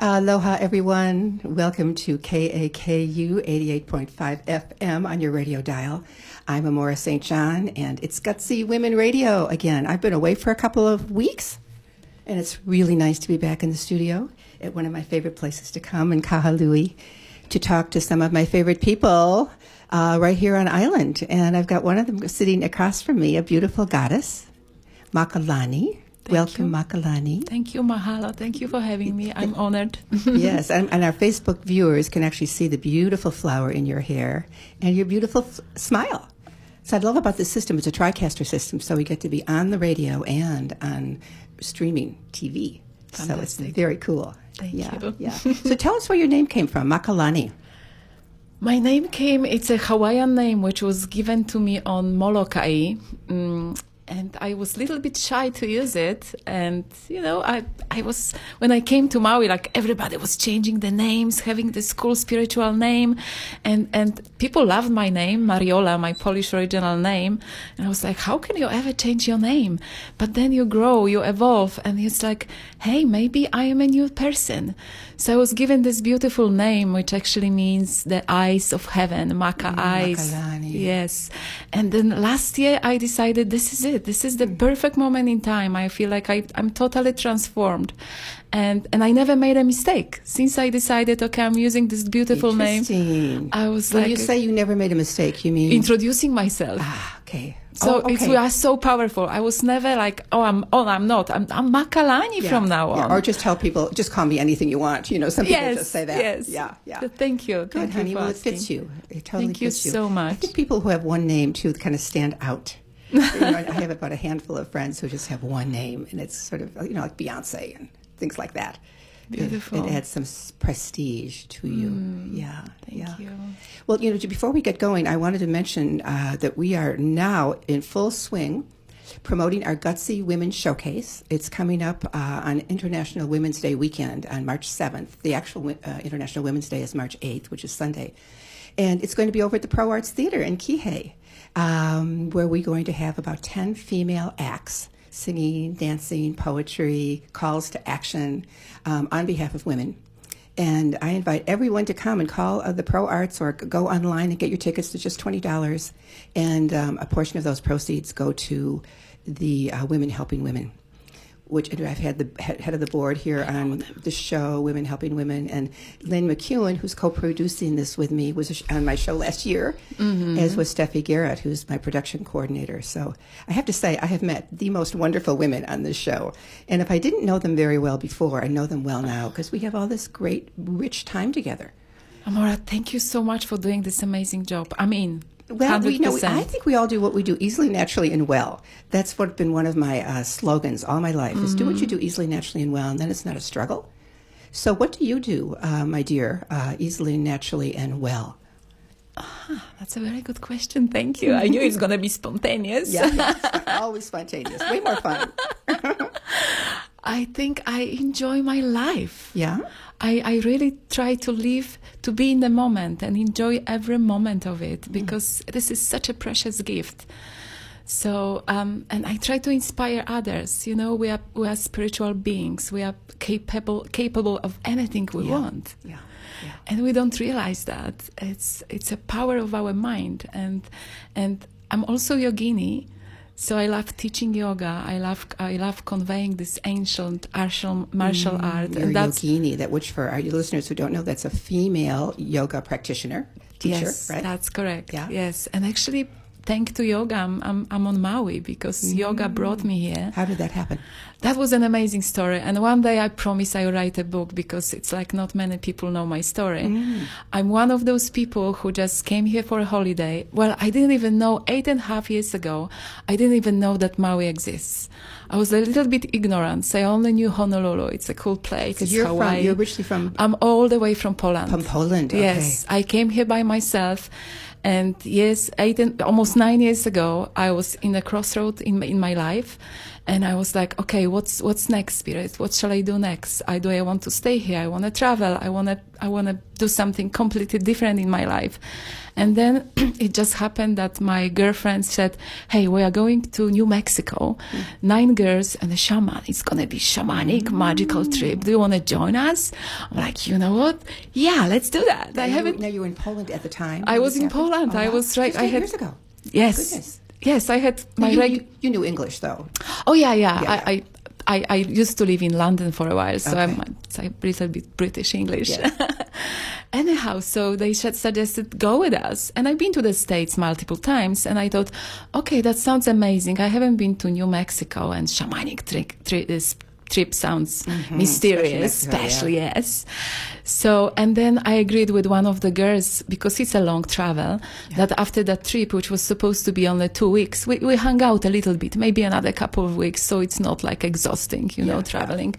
Aloha, everyone. Welcome to KAKU 88.5 FM on your radio dial. I'm Amora St. John, and it's Gutsy Women Radio again. I've been away for a couple of weeks, and it's really nice to be back in the studio at one of my favorite places to come in Kahului to talk to some of my favorite people uh, right here on island. And I've got one of them sitting across from me, a beautiful goddess, Makalani. Thank Welcome, you. Makalani. Thank you, Mahalo. Thank you for having me. I'm honored. yes, and, and our Facebook viewers can actually see the beautiful flower in your hair and your beautiful f- smile. So I love about this system. It's a TriCaster system, so we get to be on the radio and on streaming TV. So it's very cool. Thank yeah, you. Yeah. so tell us where your name came from, Makalani. My name came, it's a Hawaiian name which was given to me on Molokai. Mm, and I was a little bit shy to use it. And, you know, I, I was, when I came to Maui, like everybody was changing the names, having this cool spiritual name. And, and people loved my name, Mariola, my Polish original name. And I was like, how can you ever change your name? But then you grow, you evolve. And it's like, hey, maybe I am a new person. So I was given this beautiful name, which actually means the eyes of heaven, Maka mm, eyes. Makalani. Yes. And then last year I decided this is it. This is the perfect moment in time. I feel like I, I'm totally transformed. And, and I never made a mistake. Since I decided, okay, I'm using this beautiful name, I was when like you say you never made a mistake, you mean introducing myself. ah, okay. So oh, it's, we are so powerful. I was never like, oh, I'm, oh, I'm not. I'm, I'm Makalani Yeah, from now yeah. on. Or just tell people, just call me anything you want. You know, some people yes, just say that. yes. Yeah, yeah. So thank you. Good, Thank honey. you for Well, it fits you. It totally Thank you fits you so I much. think people who have one name too kind of stand out. You know, I have about a handful of friends who just have one name, and it's sort of you know like Beyonce and things like that. It- Beautiful. Mm, It, adds some prestige to you. yeah. Thank yeah. you. Well, you know, before we get going, I wanted to mention uh, that we are now in full swing promoting our Gutsy Women's Showcase. It's coming up uh, on International Women's Day weekend on March 7th. The actual uh, International Women's Day is March 8th, which is Sunday. And it's going to be over at the Pro Arts Theater in Kihei, um, where we're going to have about 10 female acts singing, dancing, poetry, calls to action um, on behalf of women. And I invite everyone to come and call uh, the Pro Arts or go online and get your tickets to just $20. And um, a portion of those proceeds go to the uh, Women Helping Women, which I've had the head of the board here on the show, Women Helping Women. And Lynn McEwen, who's co producing this with me, was on my show last year, mm-hmm. as was Steffi Garrett, who's my production coordinator. So I have to say, I have met the most wonderful women on this show. And if I didn't know them very well before, I know them well now because we have all this great, rich time together. Amora, thank you so much for doing this amazing job. I mean, Well, we 100%. know, I think we all do what we do easily, naturally, and well. That's what been one of my uh, slogans all my life: is do what you do easily, naturally, and well, and then it's not a struggle. So, what do you do, uh, my dear, uh, easily, naturally, and well? Ah, That's a very good question. Thank you. I knew it's going to be spontaneous. Yeah, always spontaneous, way more fun. I think I enjoy my life. Yeah, I, I really try to live, to be in the moment and enjoy every moment of it because this is such a precious gift. So, um, and I try to inspire others. You know, we are we are spiritual beings. We are capable capable of anything we Yeah. want. yeah, yeah. and we don't realize that it's it's a power of our mind and and i'm also yogini so i love teaching yoga i love i love conveying this ancient martial martial mm, art You're and that's yogini, that which for our listeners who don't know, that's a female yoga practitioner, teacher, yes right? that's correct Yeah. yes and actually thanks to yoga i'm i'm, I'm on maui because yoga mm. brought me here How did that happen? That was an amazing story. And one day I promise I'll write a book because it's like not many people know my story. Mm. I'm one of those people who just came here for a holiday. Well, I didn't even know eight and a half years ago, I didn't even know that Maui exists. I was a little bit ignorant. So I only knew Honolulu. It's a cool place. It's you're Hawaii. from, you're originally from I'm all the way from Poland. From Poland, okay. Yes, I came here by myself, and yes, eight and, almost nine years ago, I was in a crossroad in in my life, and I was like, okay, what's what's next, Spirit? What shall I do next? I do I want to stay here? I want to travel. I want to I want to do something completely different in my life. And then it just happened that my girlfriend said, Hey, we are going to New Mexico. Mm. Nine girls and a shaman. It's going to be shamanic, mm. magical trip. Do you want to join us? I'm like, you know what? Yeah, let's do that. Now I haven't. Now you were in Poland at the time. I was in Poland. Oh, I was right. I had years ago. Yes. Goodness. Yes, I had my. You, reg- you, you, knew English though. Oh yeah, yeah. yeah. I, I I, I, used to live in London for a while, so okay. I'm, a little bit British English. Yeah. Anyhow, so they suggested go with us, and I've been to the States multiple times, and I thought, okay, that sounds amazing. I haven't been to New Mexico and shamanic trick, trick, trip sounds mm-hmm. mysterious, especially, especially yeah. yes. So, and then I agreed with one of the girls because it's a long travel yeah. that after that trip, which was supposed to be only two weeks, we, we hung out a little bit, maybe another couple of weeks. So it's not like exhausting, you know, traveling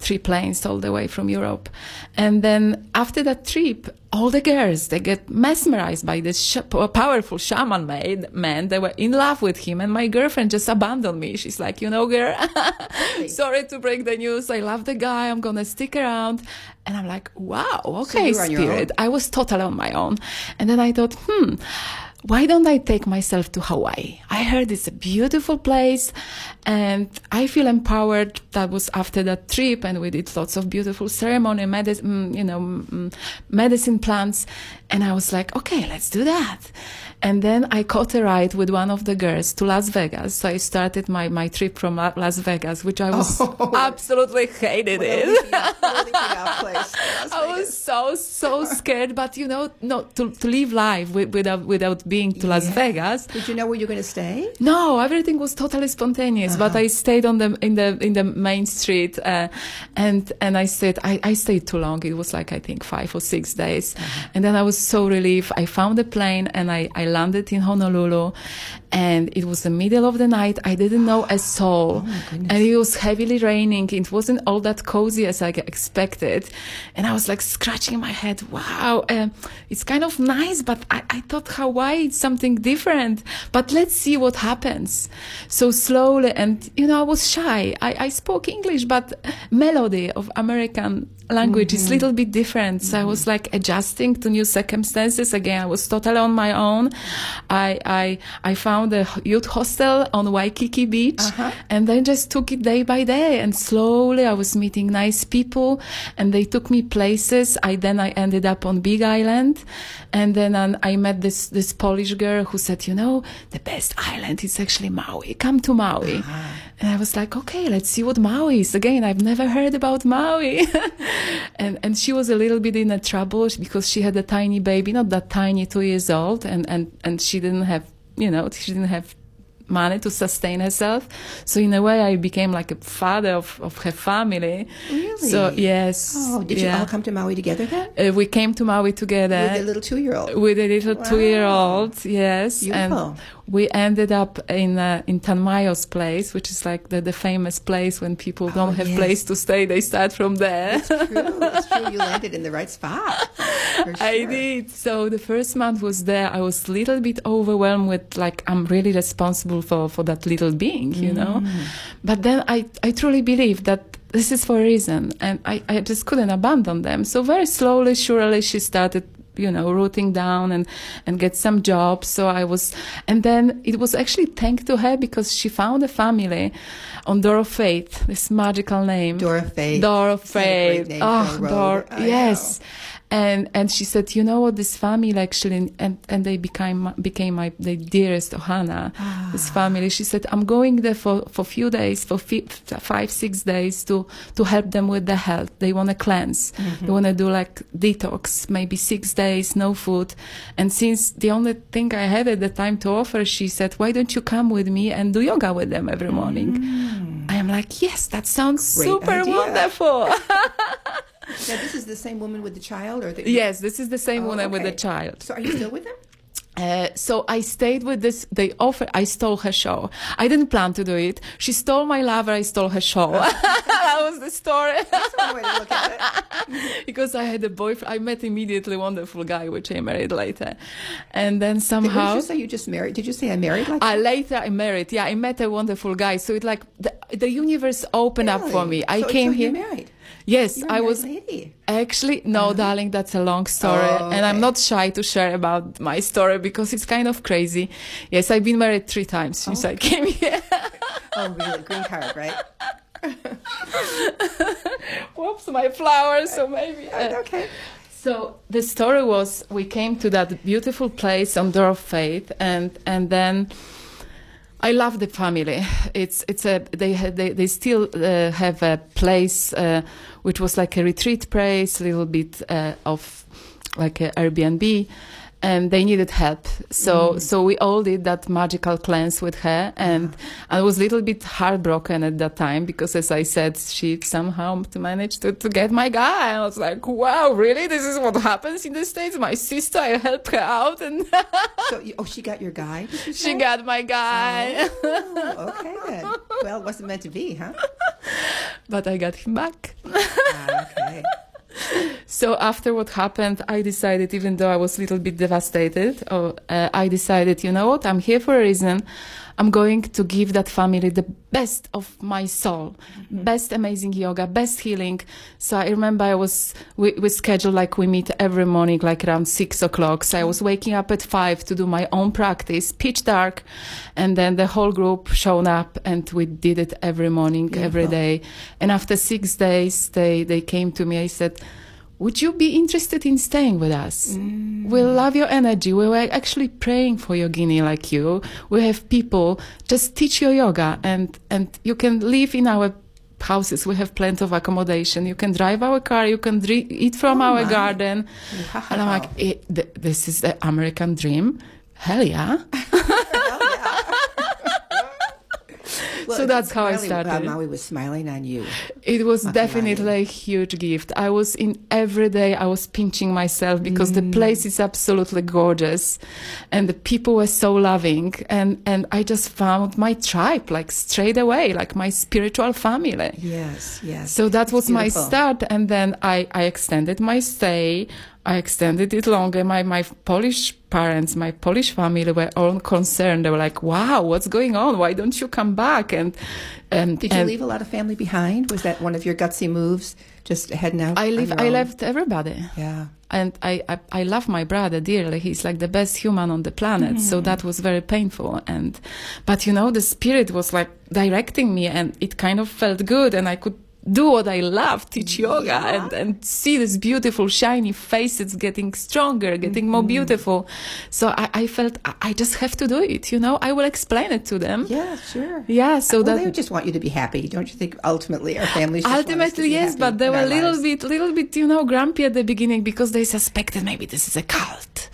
three planes all the way from Europe. And then after that trip, all the girls they get mesmerized by this sh- powerful shaman made man they were in love with him and my girlfriend just abandoned me she's like you know girl sorry to break the news i love the guy i'm gonna stick around and i'm like wow okay so spirit i was totally on my own and then i thought hmm why don't I take myself to Hawaii? I heard it's a beautiful place and I feel empowered. That was after that trip and we did lots of beautiful ceremony, medicine, mm, you know, mm, medicine plants. And I was like, okay, let's do that. And then I caught a ride with one of the girls to Las Vegas. So I started my, my trip from Las Vegas, which I was oh, absolutely hated it. I was so, so scared. But you know, no, to, to live life without, without being to Las Vegas. Did you know where you're going to stay? No, everything was totally spontaneous, uh-huh. but I stayed on the, in the, in the main street. Uh, and, and I stayed, I, I stayed too long. It was like, I think five or six days. Uh-huh. And then I was so relieved. I found a plane and I, I landed in Honolulu and it was the middle of the night. I didn't know a soul oh and it was heavily raining. It wasn't all that cozy as I expected. And I was like scratching my head. Wow. Uh, it's kind of nice, but I, I thought Hawaii is something different, but let's see what happens. So slowly, and you know, I was shy. I, I spoke English, but melody of American language mm-hmm. is a little bit different. So mm-hmm. I was like adjusting to new circumstances. Again, I was totally on my own. I, I, I found a youth hostel on Waikiki Beach uh-huh. and then just took it day by day. And slowly I was meeting nice people and they took me places. I then I ended up on Big Island and then um, I met this, this Polish girl who said, you know, the best island is actually Maui. Come to Maui. Uh-huh. And I was like, okay, let's see what Maui is. Again, I've never heard about Maui. and and she was a little bit in a trouble because she had a tiny baby, not that tiny, two years old, and and and she didn't have, you know, she didn't have money to sustain herself. So in a way, I became like a father of, of her family. Really? So yes. Oh, did yeah. you all come to Maui together then? Uh, we came to Maui together with a little two-year-old. With a little wow. two-year-old, yes. Beautiful. And we ended up in uh, in Tanmayo's place, which is like the, the famous place when people don't oh, have yes. place to stay, they start from there. It's true. It's true. You landed in the right spot. Sure. I did. So the first month was there. I was a little bit overwhelmed with like I'm really responsible for for that little being, you mm. know. But then I I truly believe that this is for a reason, and I I just couldn't abandon them. So very slowly, surely, she started you know rooting down and and get some jobs so i was and then it was actually thanks to her because she found a family on door of faith this magical name. Door of faith. Door of faith. oh door yes know and and she said, you know what, this family actually, and and they became became my the dearest Ohana, ah. this family. She said, I'm going there for for few days, for five six days to to help them with the health. They want to cleanse, mm-hmm. they want to do like detox, maybe six days, no food. And since the only thing I had at the time to offer, she said, why don't you come with me and do yoga with them every morning? Mm. I am like, yes, that sounds Great super idea. wonderful. Now, this is the same woman with the child, or the, yes, this is the same oh, woman okay. with the child. So, are you still with them? Uh, so I stayed with this. They offered. I stole her show. I didn't plan to do it. She stole my lover. I stole her show. that was the story. That's way to look at it. because I had a boyfriend. I met immediately wonderful guy, which I married later, and then somehow. Did you say you just married? Did you say I married? Like I later I married. Yeah, I met a wonderful guy. So it like the, the universe opened up for me. I so, came so here. married. Yes, You're I was lady. actually no, darling. That's a long story, Oh, and I'm not shy to share about my story because it's kind of crazy. Yes, I've been married three times since I came here. Oh, really? Green card, right? Whoops, my flowers. So maybe. uh, okay. So the story was we came to that beautiful place on Door of Faith, and and then I love the family. It's it's a they they they still uh, have a place uh, which was like a retreat place, a little bit uh, of like a Airbnb. And they needed help, so so we all did that magical cleanse with her, and I was a little bit heartbroken at that time because, as I said, she somehow managed to, to get my guy. I was like, "Wow, really? This is what happens in the states." My sister, I helped her out, and So, you, oh, she got your guy. she got my guy. Oh, okay then. Well, it wasn't meant to be, huh? but I got him back. Ah, okay. So after what happened, I decided, even though I was a little bit devastated, uh, I decided, you know what, I'm here for a reason. I'm going to give that family the best of my soul, mm-hmm. best amazing yoga, best healing. So I remember I was, we, we scheduled like we meet every morning, like around six o'clock. So I was mm-hmm. waking up at five to do my own practice, pitch dark. And then the whole group showed up and we did it every morning, every Beautiful. day. And after six days, they, they came to me. I said, would you be interested in staying with us? We love your energy. We were actually praying for your Guinea like you. We have people just teach your yoga and, and you can live in our houses. We have plenty of accommodation. You can drive our car. You can dre- eat from Oh our my. garden. And I'm like, eh, th- this is the American dream. Hell yeah. Well, So that's how I uh, started. Maui was smiling on you. It was definitely a huge gift. I was in every day, I was pinching myself because Mm. the place is absolutely gorgeous and the people were so loving. And, and I just found my tribe like straight away, like my spiritual family. Yes, yes. So that was my start. And then I, I extended my stay. I extended it longer. My, my Polish parents, my Polish family were all concerned. They were like, wow, what's going on? Why don't you come back? And, and Did you and leave a lot of family behind? Was that one of your gutsy moves? Just heading out? I leave, I left everybody. Yeah. and I, I I love my brother dearly. He's like the best human on the planet. So mm-hmm. that was very painful. And but you know, the spirit was like directing me, and it kind of felt good, and I could do what I love, teach mm-hmm. yoga, and and see these beautiful shiny faces getting stronger, getting more mm-hmm. beautiful. So I, I felt I, I just have to do it. You know, I will explain it to them. Yeah, sure. Yeah, so well, that they just want you to be happy, don't you think? Ultimately, our families just want us to Ultimately, yes, but they were a little lives. bit, little bit, you know, grumpy at the beginning because they suspected maybe this is a cult.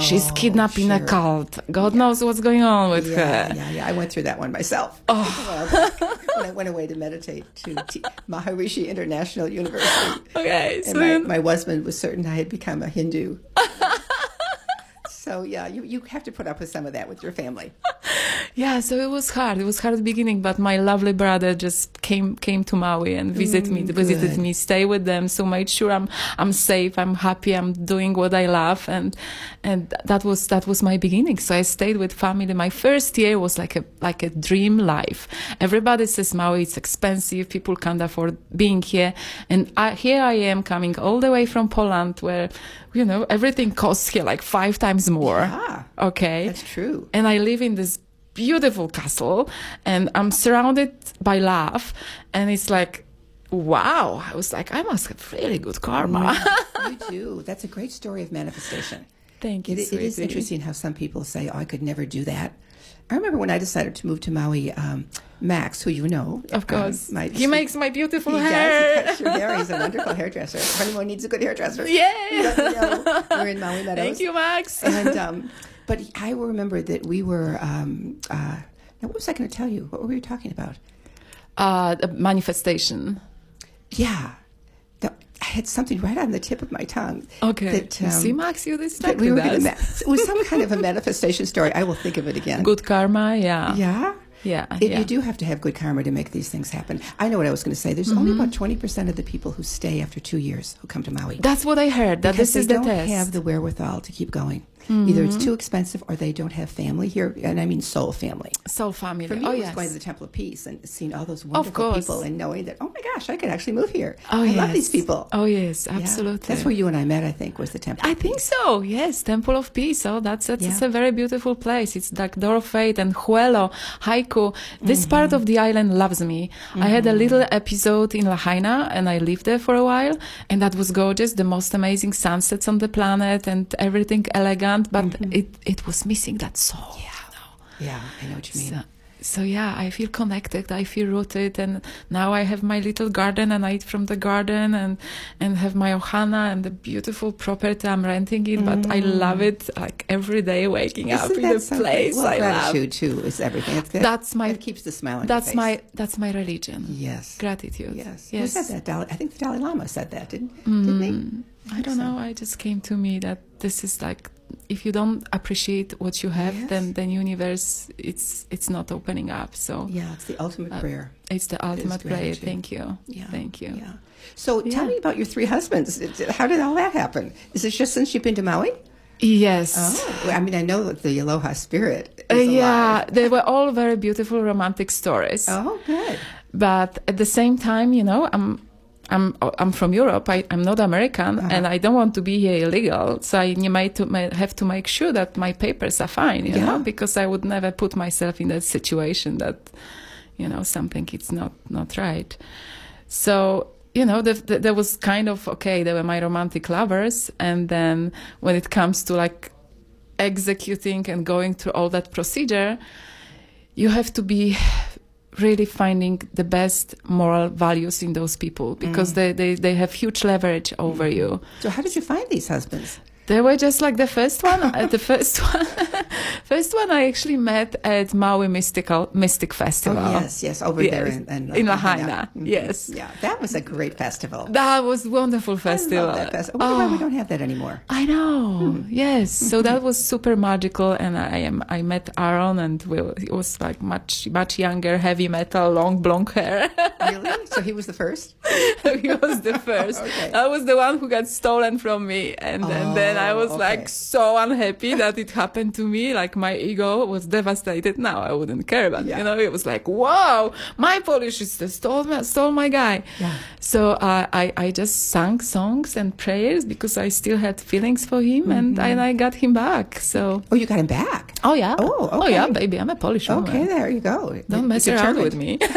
She's Oh, kidnapping a cult. God knows what's going on with Yeah, her. yeah, yeah. I went through that one myself. Oh. when I went away to meditate to T- Maharishi International University. Okay, so And my, then- my husband was certain I had become a Hindu. so, yeah, you, you have to put up with some of that with your family. yeah, so it was hard. It was hard at the beginning, but my lovely brother just came came to Maui and visited me, visited Mm, good. me, stay with them, so made sure I'm I'm safe, I'm happy, I'm doing what I love, and and that was that was my beginning. So I stayed with family. My first year was like a like a dream life. Everybody says Maui it's expensive, people can't afford being here, and I, here I am coming all the way from Poland, where you know everything costs here like five times more. Yeah, Okay, that's true. and I live in this beautiful castle and I'm surrounded by love and it's like wow I was like I must have really good karma you do. That's a great story of manifestation. thank you It, it is interesting how some people say, "Oh, I could never do that." I remember when I decided to move to Maui. Um, Max, who you know, of um, course my he makes my beautiful he hair does. He cuts your hair. He's a wonderful hairdresser. Anyone needs a good hairdresser, yeah let me know. We're in Maui Meadows. thank you Max And um, but I remember that we were. Um, uh, now, what was I going to tell you? What were we talking about? uh, the manifestation Yeah, had something right on the tip of my tongue. okay That, you see um, Max you this that we were going. Ma- it was some kind of a manifestation story. I will think of it again. good karma yeah Yeah. Yeah, It- yeah. You do have to have good karma to make these things happen. I know what I was going to say. There's only about 20% of the people who stay after two years who come to Maui. That's what I heard. That because this is the test. they the don't have the wherewithal to keep going. Either it's too expensive or they don't have family here, and I mean soul family. Soul family. For me, oh it was yes. going to the Temple of Peace and seeing all those wonderful people and knowing that, oh my gosh, I could actually move here. oh I yes. love these people. Oh yes, Yeah. absolutely. That's where you and I met, I think, was the Temple I think so. Yes, Temple of Peace. Oh, that's that's, Yeah. a very beautiful place. It's like Door of Fate and Huelo, Haiku. This Mm-hmm. part of the island loves me. I had a little episode in Lahaina and I lived there for a while, and that was gorgeous. The most amazing sunsets on the planet and everything elegant, but Mm-hmm. it it was missing that soul. Yeah. Yeah, I know what you mean. So, so yeah, I feel connected. I feel rooted, and now I have my little garden, and I eat from the garden, and and have my ohana and the beautiful property. I'm renting it, but I love it. Like every day, waking up Mm. Isn't in that a something? place Well, I love. gratitude too is everything. It's good. That's my- It keeps the smile on That's your face. my that's my religion. yes. Gratitude. Yes. Who Yes. said that? Dalai, I think the Dalai Lama said that, didn't, didn't he? Mm, I don't know. I just came to me that this is like if you don't appreciate what you have, Yes. then then universe it's it's not opening up. So Yeah, it's the ultimate Uh, prayer. it's the ultimate prayer. Thank you. Yeah. Thank you. Yeah. So tell me about your three husbands. How did all that happen? Is it just since you've been to Maui? Yes. Oh, I mean, I know that the Aloha spirit Uh, yeah, they were all very beautiful romantic stories. Oh, good. But at the same time, you know, I'm I'm I'm from Europe. I, I'm not American, Uh-huh. and I don't want to be here illegal. So I might to, may have to make sure that my papers are fine, you Yeah. know, because I would never put myself in that situation that, you know, something it's not not right. So you know, the, the, there was kind of okay. They were my romantic lovers, and then when it comes to like executing and going through all that procedure, you have to be really finding the best moral values in those people because mm. they, they, they have huge leverage over mm. you. So, how did you find these husbands? They were just like the first one. uh, the first one, first one I actually met at Maui Mystical Mystic Festival. Oh, yes, yes, over there in, in, in Lahaina. Mhm. Yes. Yeah, that was a great festival. That was wonderful festival. I festival. I why we Oh. don't have that anymore. I know. Hmm. Yes. So that was super magical, and I am. I met Aaron, and we, he was like much much younger, heavy metal, long blonde hair. Really? so he was the first? he was the first. Okay. I was the one who got stolen from me, and, and then I was Oh, like so unhappy that it happened to me. Like my ego was devastated. Now I wouldn't care, but Yeah. you know, it was like, wow, my Polish sister stole my, stole my guy. Yeah. So uh, I I just sang songs and prayers because I still had feelings for him, and Mm-hmm. and I got him back. So. Oh, you got him back. Oh yeah. Oh, Oh yeah, baby. I'm a Polish woman. Okay, there you go. Don't mess around Determined. with me.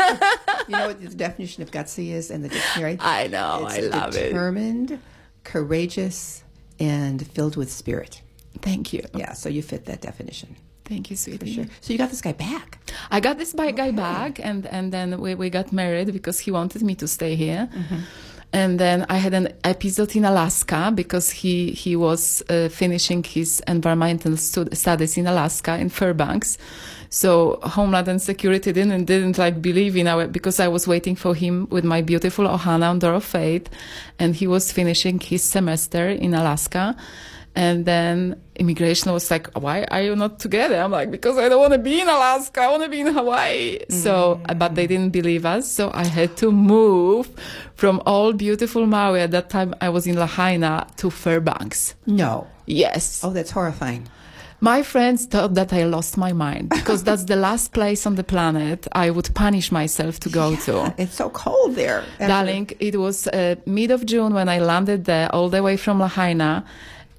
You know what the definition of gutsy is in the dictionary? I know. It's I love it. determined, courageous, and filled with spirit. Thank you. Yeah, so you fit that definition Thank you, sweetie. for sure. So you got this guy back. I got this guy back, and and then we, we got married because he wanted me to stay here. Mm-hmm. And then I had an episode in Alaska because he he was uh, finishing his environmental stud- studies in Alaska in Fairbanks. So Homeland and Security didn't didn't like believe in our because I was waiting for him with my beautiful Ohana on Door of Fate, and he was finishing his semester in Alaska. And then immigration was like, why are you not together? I'm like, because I don't want to be in Alaska. I want to be in Hawaii. So, but they didn't believe us. So I had to move from all beautiful Maui. At that time, I was in Lahaina to Fairbanks. No. Yes. Oh, that's horrifying. My friends thought that I lost my mind because that's the last place on the planet I would punish myself to go to. It's so cold there. Darling, it was uh, mid of June when I landed there, all the way from Lahaina.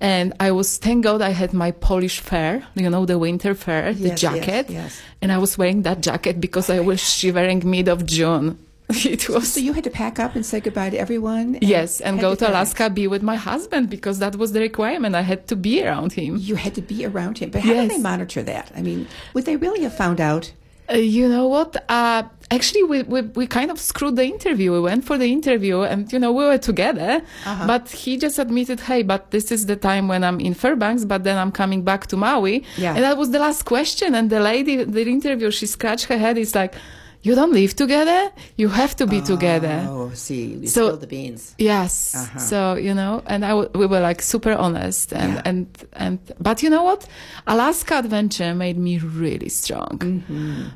And I was, thank God I had my Polish fur, you know, the winter fur, the jacket. yes, yes. And I was wearing that jacket because I was shivering mid of June. It was, So you had to pack up and say goodbye to everyone? and yes, and go to FedEx. Alaska, be with my husband because that was the requirement. I had to be around him. You had to be around him. But how did they monitor that? I mean, would they really have found out? Uh, you know what? Uh, actually, we, we, we kind of screwed the interview. We went for the interview and, you know, we were together. Uh-huh. But he just admitted, hey, but this is the time when I'm in Fairbanks, but then I'm coming back to Maui. Yeah. And that was the last question. And the lady, the interview, she scratched her head. It's like, you don't live together. You have to be together. Oh, see, you So- the beans. Yes. Uh-huh. So you know, and I w- we were like super honest, and Yeah. and and but you know what? Alaska adventure made me really strong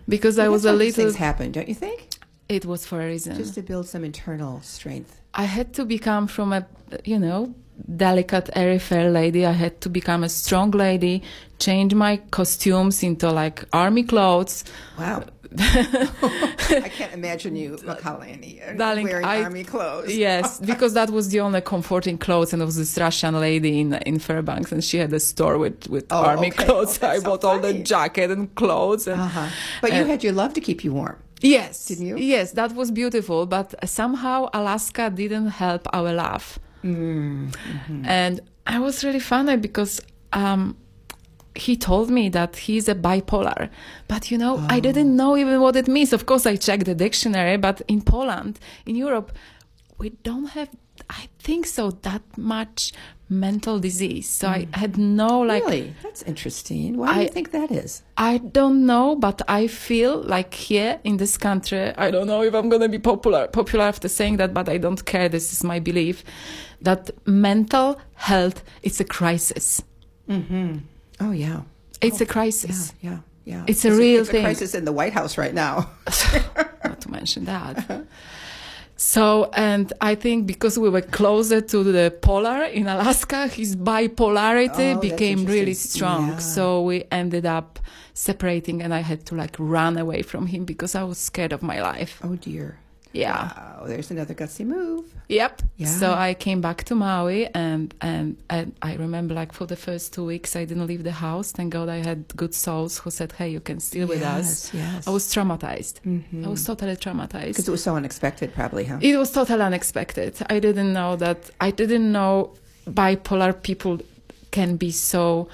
because I was a little. things happen, don't you think? It was for a reason. Just to build some internal strength. I had to become from a you know delicate, airy, fair lady. I had to become a strong lady. Change my costumes into like army clothes. Wow. I can't imagine you, Makalani, Darling, wearing I- army clothes. Yes, because that was the only comforting clothes, and it was this Russian lady in in Fairbanks, and she had a store with with Oh, army okay. clothes. Oh, I so bought all the jacket and clothes, and Uh-huh. But you Uh, had your love to keep you warm. yes, Didn't you? Yes, that was beautiful, but somehow Alaska didn't help our love, Mm, and I was really funny because. Um, he told me that he's a bipolar, but you know, I didn't oh. know even what it means. Of course, I checked the dictionary, but in Poland, in Europe, we don't have, I think so, that much mental disease. So I hmm. had no like, really? That's interesting. Why do I- you think that is? I don't know, but I feel like here in this country, I don't know if I'm going to be popular, popular after saying that, but I don't care. This is my belief that mental health is a crisis. Mm-hmm. Oh, yeah. It's oh, a crisis. yeah, yeah. It's a real it's thing. a crisis in the White House right now. not to mention that. So, and I think because we were closer to the polar in Alaska, his bipolarity Oh, became really strong. Yeah. So we ended up separating and I had to like run away from him because I was scared of my life. oh, dear. Yeah. Wow, there's another gutsy move. Yep. Yeah. So I came back to Maui and, and and I remember like for the first two weeks I didn't leave the house. Thank God I had good souls who said, Hey, you can still with us. Yes, yes. I was traumatized. Mm-hmm. I was totally traumatized. Because it was so unexpected, probably, huh? It was totally unexpected. I didn't know that. I didn't know bipolar people can be so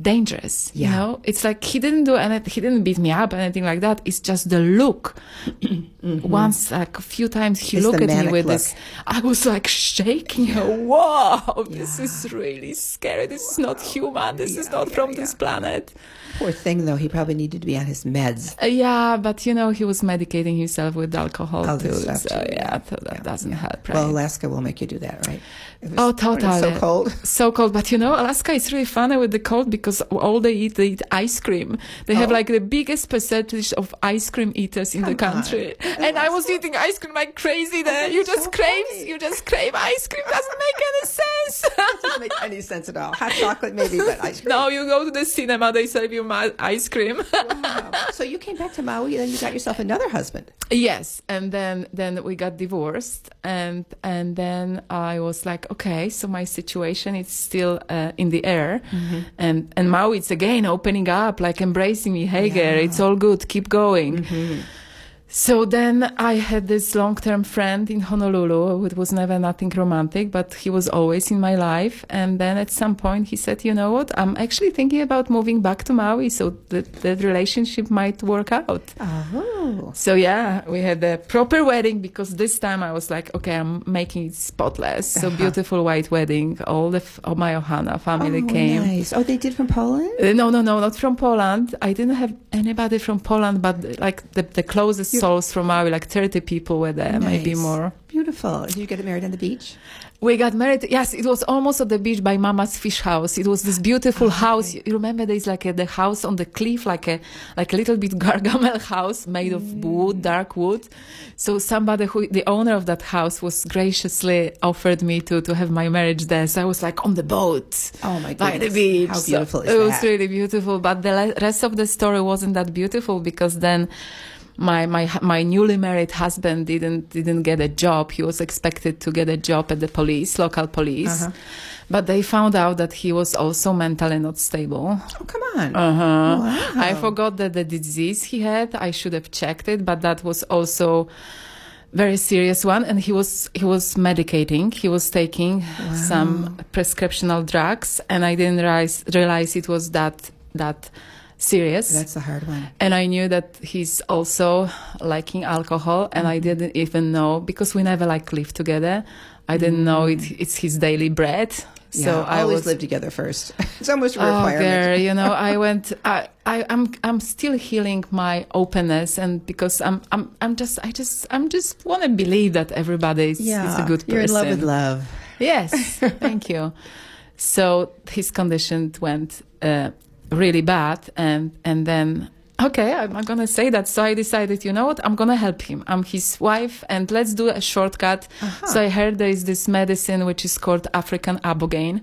dangerous. You know, it's like he didn't do anything. He didn't beat me up, anything like that. It's just the look. Once, like a few times, he Mm-hmm. It's looked at me with look. this. I was like shaking. Wow, this is really scary. This is not human. This is not yeah, from yeah. this planet. Poor thing, though. He probably needed to be on his meds. Uh, yeah, but you know, he was medicating himself with alcohol All too. so too, yeah, yeah. so that Yeah, doesn't yeah. help, right? Well, Alaska will make you do that, right? Oh, totally. so cold. so cold. But you know, Alaska is really funny with the cold because all they eat, they eat ice cream. They have Oh. like the biggest percentage of ice cream eaters in the Come on. country. And I was eating ice cream like crazy oh, there. that's you just so crave, funny. you just crave ice cream. Doesn't make any sense. doesn't make any sense at all. Hot chocolate, maybe, but ice cream. no, you go to the cinema, they serve you ice cream. Wow. So you came back to Maui, and then you got yourself another husband. Yes, and then then we got divorced, and and then I was like, okay, so my situation is still uh, in the air, and and Maui it's again opening up, like embracing me. Hey, girl, it's all good, keep going. So then I had this long-term friend in Honolulu. It was never nothing romantic, but he was always in my life. And then at some point he said, you know what? I'm actually thinking about moving back to Maui so that the relationship might work out. Oh. So yeah, we had a proper wedding because this time I was like, okay, I'm making it spotless. So Uh-huh. beautiful white wedding. All the f- all my Ohana family oh, came. Nice. Oh, they did from Poland? Uh, no, no, no, not from Poland. I didn't have anybody from Poland, but like the, the closest You- souls from Maui, like 30 people were there, maybe more. Beautiful. Did you get married on the beach? We got married. Yes, it was almost at the beach by Mama's fish house. It was this beautiful Oh, house. You remember there's like a, the house on the cliff, like a like a little bit Gargamel house made of Mm. wood, dark wood. So somebody who the owner of that house was graciously offered me to to have my marriage there. So I was like on the boat. Oh, my By the beach. How So beautiful is it was really beautiful. But the rest of the story wasn't that beautiful because then my my my newly married husband didn't didn't get a job. He was expected to get a job at the police, local police, Uh-huh. but they found out that he was also mentally not stable. Oh, come on. Uh huh. Wow. I forgot that the disease he had. I should have checked it, but that was also very serious one and he was he was medicating he was taking some prescriptional drugs and i didn't realize, realize it was that that serious That's a hard one. and I knew that he's also liking alcohol, and I didn't even know because we never like live together. I didn't know it, it's his daily bread. Yeah, So I always was, live together first. it's almost a requirement. Oh, there, you know, I went. I, I, I'm, I'm still healing my openness, and because I'm, I'm, I'm just, I just, I'm just want to believe that everybody is, yeah, is a good person. You're in love with love. Yes, thank you. So his condition went uh, really bad, and and then okay, I'm not gonna say that. So I decided, you know what, I'm gonna help him. I'm his wife, and let's do a shortcut. Uh-huh. So I heard there is this medicine which is called African Ibogaine.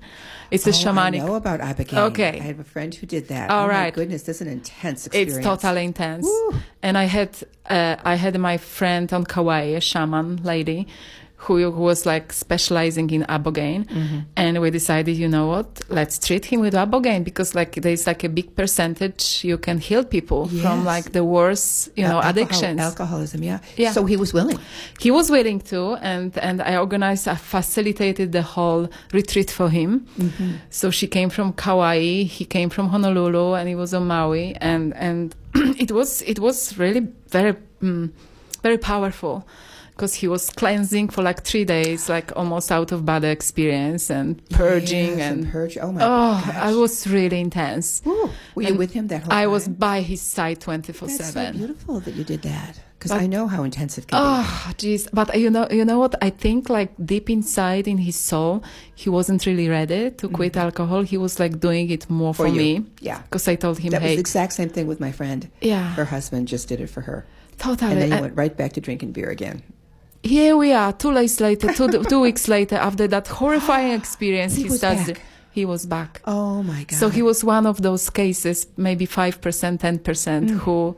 It's a oh, shamanic. I know about Ibogaine. Okay, I have a friend who did that. All oh right. my goodness, this is an intense experience. It's totally intense. Woo. And I had uh, I had my friend on Kauai, a shaman lady who, was like specializing in ibogaine mm-hmm. and we decided you know what let's treat him with ibogaine because like there's like a big percentage you can heal people yes. from like the worst you know Alcohol, addictions. alcoholism yeah. Yeah. So he was willing. He was willing to and and i organized i facilitated the whole retreat for him. Mm-hmm. so she came from kauai he came from honolulu and he was on maui. And and it was it was really very um, very powerful because he was cleansing for like three days, like almost out of body experience and purging yes, and, and purge. Oh my! Oh, gosh. I was really intense. Ooh, were you with him that whole I time? was by his side twenty four seven. So beautiful that you did that because I know how intensive can oh, jeez! But you know, you know what? I think like deep inside in his soul, he wasn't really ready to quit mm-hmm. alcohol. He was like doing it more for, for me. Yeah, because I told him, that hey, was the exact same thing with my friend. Yeah, her husband just did it for her. Totally, and then he went right back to drinking beer again here we are, two days later, two, two weeks later, after that horrifying experience, he, he starts. Back. He was back. Oh my god! So he was one of those cases, maybe five percent, ten percent, mm. who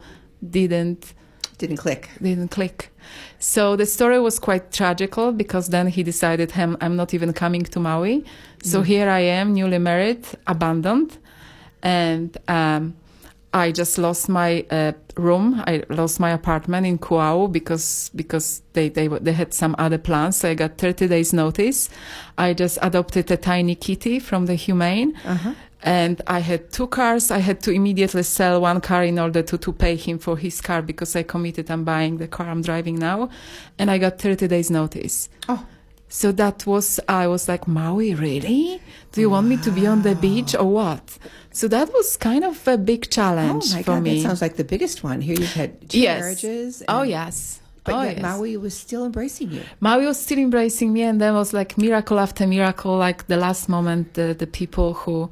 didn't didn't click. Didn't click. So the story was quite tragical because then he decided, "I'm, I'm not even coming to Maui." So mm. here I am, newly married, abandoned, and. Um, I just lost my uh, room. I lost my apartment in Kuau because because they, they they had some other plans. So I got 30 days notice. I just adopted a tiny kitty from the humane. Uh-huh. And I had two cars. I had to immediately sell one car in order to, to pay him for his car because I committed I'm buying the car I'm driving now. And I got 30 days notice. Oh. So that was, I was like, Maui, really? Do you wow. want me to be on the beach or what? So that was kind of a big challenge oh my for God, me. That sounds like the biggest one. Here you've had two yes. marriages. oh yes. But oh, yes. Maui was still embracing you. Maui was still embracing me, and then was like miracle after miracle. Like the last moment, the, the people who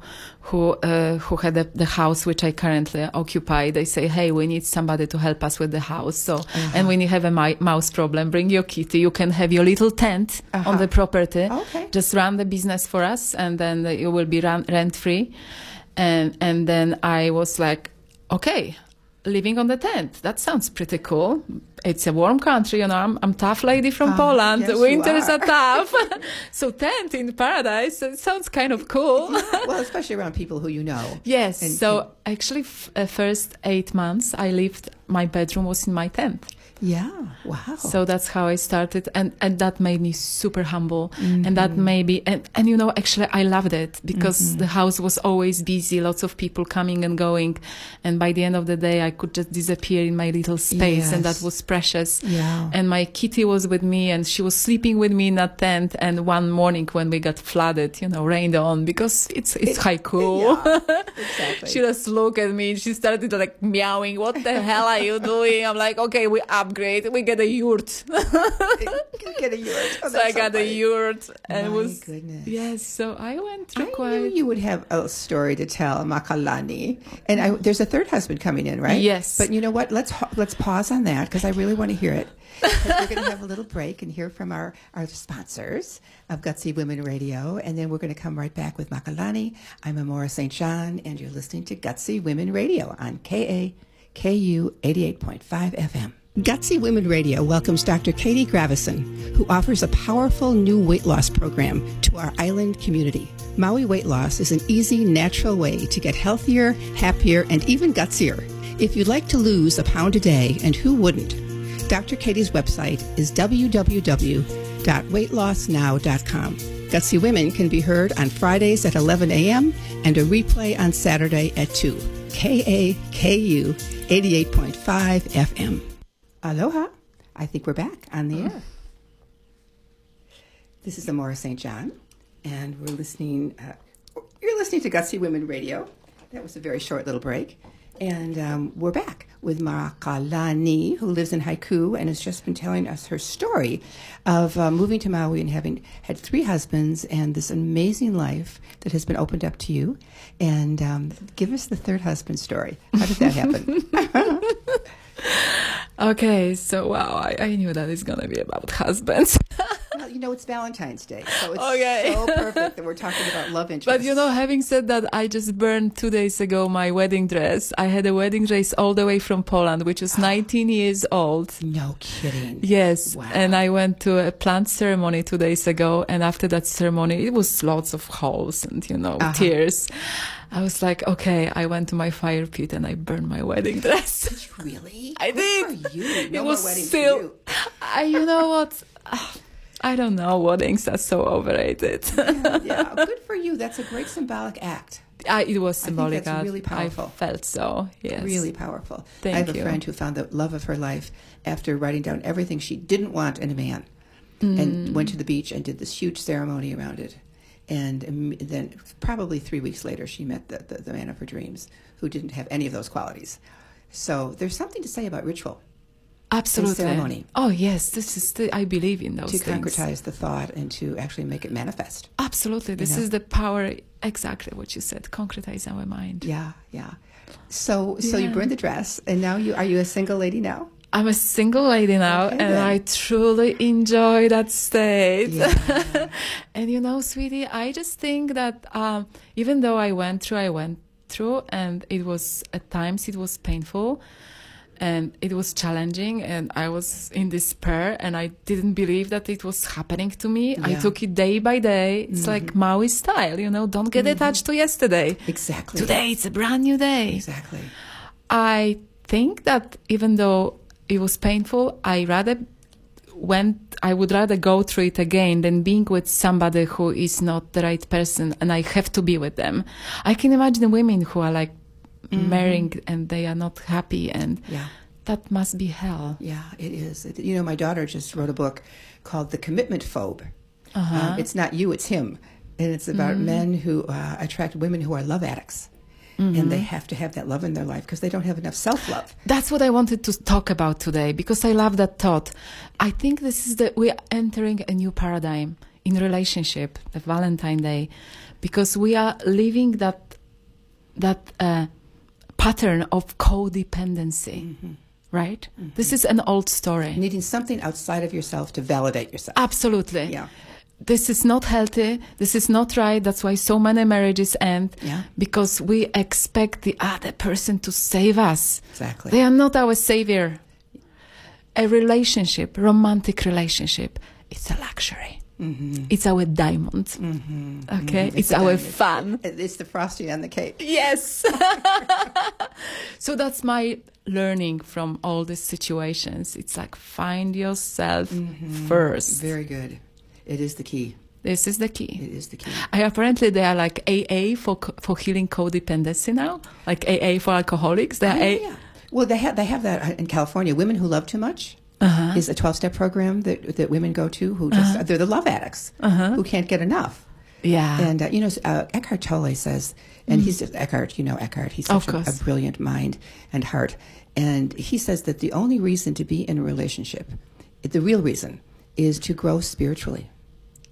who uh, who had the, the, house which I currently occupy, they say, "Hey, we need somebody to help us with the house." So, uh-huh. and when you have a mi- mouse problem, bring your kitty. You can have your little tent uh-huh. on the property. Okay. Just run the business for us, and then you will be rent free. And and then I was like, okay, living on the tent. That sounds pretty cool. It's a warm country, you know. I'm, I'm tough lady from uh, Poland. Yes, Winters are. are tough. so tent in paradise. It sounds kind of cool. Well, especially around people who you know. Yes. And so actually, f- uh, first eight months I lived. My bedroom was in my tent. Yeah. Wow. So that's how I started. And, and that made me super humble. Mm-hmm. And that maybe and, and you know, actually I loved it because mm-hmm. the house was always busy, lots of people coming and going. And by the end of the day, I could just disappear in my little space yes. and that was precious. Yeah. And my kitty was with me and she was sleeping with me in that tent. And one morning when we got flooded, you know, rained on because it's, it's it, haiku. Yeah, exactly. she just looked at me and she started like meowing. What the hell are you doing? I'm like, okay, we up upgrade. We get a yurt. get a yurt. Oh, so I got so a yurt, and My was goodness. yes. So I went through I quite. knew you would have a story to tell, Makalani. And I, there's a third husband coming in, right? Yes. But you know what? Let's let's pause on that because I really want to hear it. we're going to have a little break and hear from our, our sponsors of Gutsy Women Radio, and then we're going to come right back with Makalani. I'm Amora St. John, and you're listening to Gutsy Women Radio on KA KU 88.5 FM. Gutsy Women Radio welcomes Dr. Katie Gravison, who offers a powerful new weight loss program to our island community. Maui Weight Loss is an easy, natural way to get healthier, happier, and even gutsier. If you'd like to lose a pound a day, and who wouldn't? Dr. Katie's website is www.weightlossnow.com. Gutsy Women can be heard on Fridays at 11 a.m. and a replay on Saturday at 2. KAKU 88.5 FM. Aloha. I think we're back on the air. This is Amora St. John, and we're listening. Uh, you're listening to Gutsy Women Radio. That was a very short little break. And um, we're back with Marakalani, who lives in Haiku and has just been telling us her story of uh, moving to Maui and having had three husbands and this amazing life that has been opened up to you. And um, give us the third husband story. How did that happen? okay, so wow, I, I knew that it's to be about husbands. well, you know, it's Valentine's Day, so it's okay. so perfect that we're talking about love interest. But you know, having said that, I just burned two days ago my wedding dress. I had a wedding dress all the way from Poland, which was 19 years old. No kidding. Yes, wow. and I went to a plant ceremony two days ago, and after that ceremony, it was lots of holes and you know uh-huh. tears. I was like, okay, I went to my fire pit and I burned my wedding dress. Did you Really? I Good did. you. No it was still. You. I, you know what? I don't know. Weddings are so overrated. yeah, yeah, good for you. That's a great symbolic act. I, it was symbolic. I really powerful. I felt so. Yes, really powerful. Thank you. I have you. a friend who found the love of her life after writing down everything she didn't want in a man, mm. and went to the beach and did this huge ceremony around it. And then, probably three weeks later, she met the, the, the man of her dreams, who didn't have any of those qualities. So there's something to say about ritual. Absolutely. ceremony. Oh yes, this is the, I believe in those to things. concretize the thought and to actually make it manifest. Absolutely, this you know? is the power. Exactly what you said. Concretize our mind. Yeah, yeah. So, so yeah. you burned the dress, and now you are you a single lady now? I'm a single lady now, okay, and then. I truly enjoy that state. Yeah. and you know, sweetie, I just think that um, even though I went through, I went through, and it was at times it was painful and it was challenging and i was in despair and i didn't believe that it was happening to me. Yeah. i took it day by day. It's mm-hmm. like maui style you know don't get mm-hmm. attached to yesterday. Exactly. Today it's a brand new day. Exactly. I think that even though it was painful i rather went i would rather go through it again than being with somebody who is not the right person and i have to be with them. I can imagine women who are like mm-hmm. marrying and they are not happy and yeah. that must be hell yeah it is it, you know my daughter just wrote a book called the commitment phobe uh-huh. um, it's not you it's him and it's about mm-hmm. men who uh, attract women who are love addicts Mm-hmm. and they have to have that love in their life because they don't have enough self love. That's what I wanted to talk about today because I love that thought. I think this is that we are entering a new paradigm in relationship, the Valentine Day, because we are living that that uh, pattern of codependency. Mm-hmm. Right? Mm-hmm. This is an old story. Needing something outside of yourself to validate yourself. Absolutely. Yeah. This is not healthy. This is not right. That's why so many marriages end. Yeah. Because we expect the other person to save us. Exactly. They are not our savior. A relationship, romantic relationship, it's a luxury. Mm-hmm. It's our diamond. Mm-hmm. Okay, mm-hmm. it's, it's our diamond. fun. It's the frosting on the cake. Yes. so that's my learning from all these situations. It's like find yourself mm-hmm. first. Very good. It is the key. This is the key. It is the key. I, apparently, they are like AA for for healing codependency now, like AA for alcoholics. They are oh, yeah. Well, they have they have that in California. Women who love too much uh-huh. is a 12 step program that, that women go to who just, uh-huh. they're the love addicts uh-huh. who can't get enough. Yeah. And, uh, you know, uh, Eckhart Tolle says, and mm. he's Eckhart, you know, Eckhart, he's such a, a, brilliant mind and heart. And he says that the only reason to be in a relationship, the real reason, is to grow spiritually.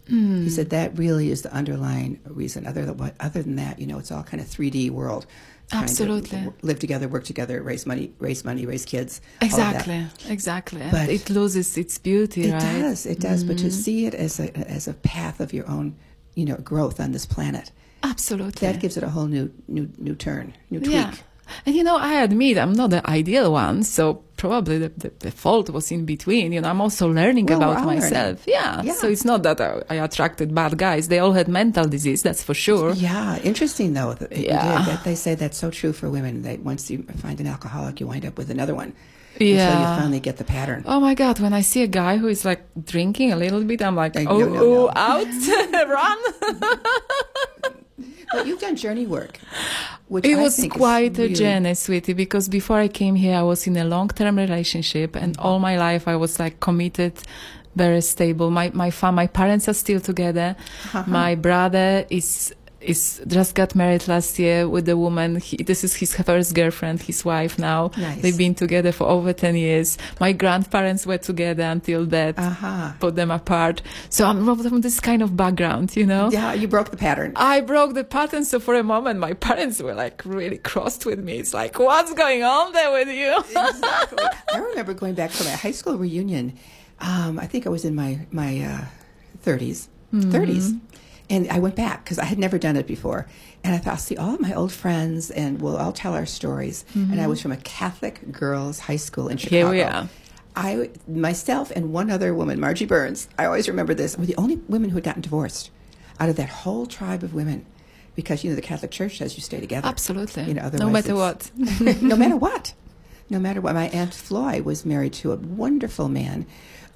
Mm. He said that really is the underlying reason. Other than other than that, you know, it's all kind of 3D world. Absolutely. live together, work together, raise money, raise money, raise kids. Exactly, exactly. But it loses its beauty, it right? does, it does. Mm-hmm. But to mm-hmm. see it as a as a path of your own, you know, growth on this planet. Absolutely. That gives it a whole new new new turn, new tweak. Yeah. And you know, I admit I'm not the ideal one, so probably the, the, the fault was in between. You know, I'm also learning well, about myself. Yeah. yeah. So it's not that I, I, attracted bad guys. They all had mental disease, that's for sure. Yeah. Interesting though. That yeah. They say that's so true for women. That once you find an alcoholic, you wind up with another one. Yeah. Until you finally get the pattern. Oh my God. When I see a guy who is like drinking a little bit, I'm like, oh, no, no, no. oh, out, run. but you've done journey work. it I was quite a journey, sweetie, because before I came here, I was in a long term relationship, and mm-hmm. all my life I was like committed very stable. My my fam, my parents are still together. Uh-huh. My brother is is just got married last year with a woman. He, this is his first girlfriend, his wife now. Nice. They've been together for over 10 years. My grandparents were together until death, Uh-huh. put them apart. So I'm from this kind of background, you know? Yeah, you broke the pattern. I broke the pattern. So for a moment, my parents were like really crossed with me. It's like, what's going on there with you? exactly. I remember going back for my high school reunion. Um, I think I was in my my uh, 30s, 30s, and I went back because I had never done it before. And I thought, I'll see all my old friends, and we'll all tell our stories. And I was from a Catholic girls' high school in Chicago. Here we are. I myself and one other woman, Margie Burns. I always remember this. Were the only women who had gotten divorced out of that whole tribe of women, because you know the Catholic Church says you stay together. Absolutely. You know, no matter what. no matter what. No matter what. My Aunt Floy was married to a wonderful man,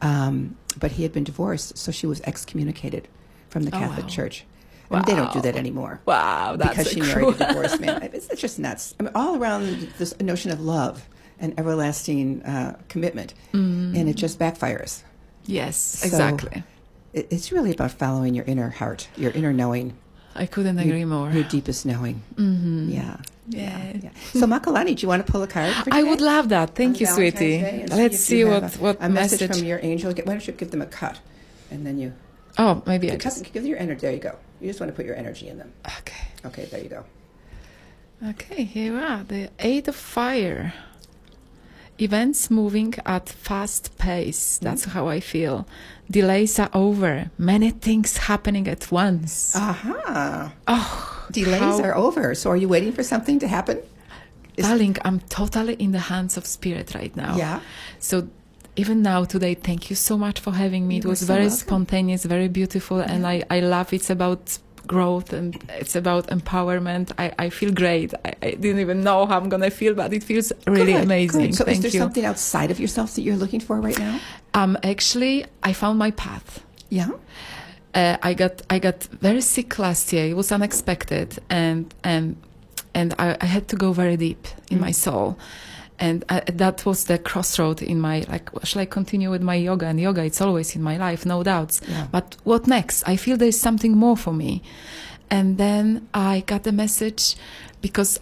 um, but he had been divorced, so she was excommunicated from the Oh, Catholic wow. Church. I mean, they don't do that anymore. Wow, that's because she cruel- married a divorced man. It's, it's just nuts. I mean, all around this notion of love and everlasting uh, commitment, and it just backfires. Yes, So- exactly. It, it's really about following your inner heart, your inner knowing, I couldn't your, agree more. your deepest knowing. Mm-hmm. Yeah. Yeah. yeah. So, Makalani, do you want to pull a card? For I would love that. Thank on you, Valentine's sweetie. Let's if see what a, what a message, message. from your angel. Why don't you give them a cut, and then you oh, maybe I just. give your energy. There you go. You just want to put your energy in them. Okay. Okay, there you go. Okay, here we are. The Eight of Fire. Events moving at fast pace. Mm-hmm. That's how I feel. Delays are over. Many things happening at once. Aha. oh, Delays how- are over. So, are you waiting for something to happen? Is- Darling, I'm totally in the hands of spirit right now. Yeah. So even now today, thank you so much for having me. You it was so very welcome. spontaneous, very beautiful, and I, I love it's about growth and it's about empowerment. I, I feel great. I, I didn't even know how I'm gonna feel, but it feels really Good, amazing. good. So, thank is there you. something outside of yourself that you're looking for right now? Um actually I found my path. Yeah. uh, I got I got very sick last year. It was unexpected, and and and I, I had to go very deep in Mm. my soul, and I, that was the crossroad in my like. Shall I continue with my yoga? And yoga, it's always in my life, no doubts. Yeah. But what next? I feel there's something more for me, and then I got the message because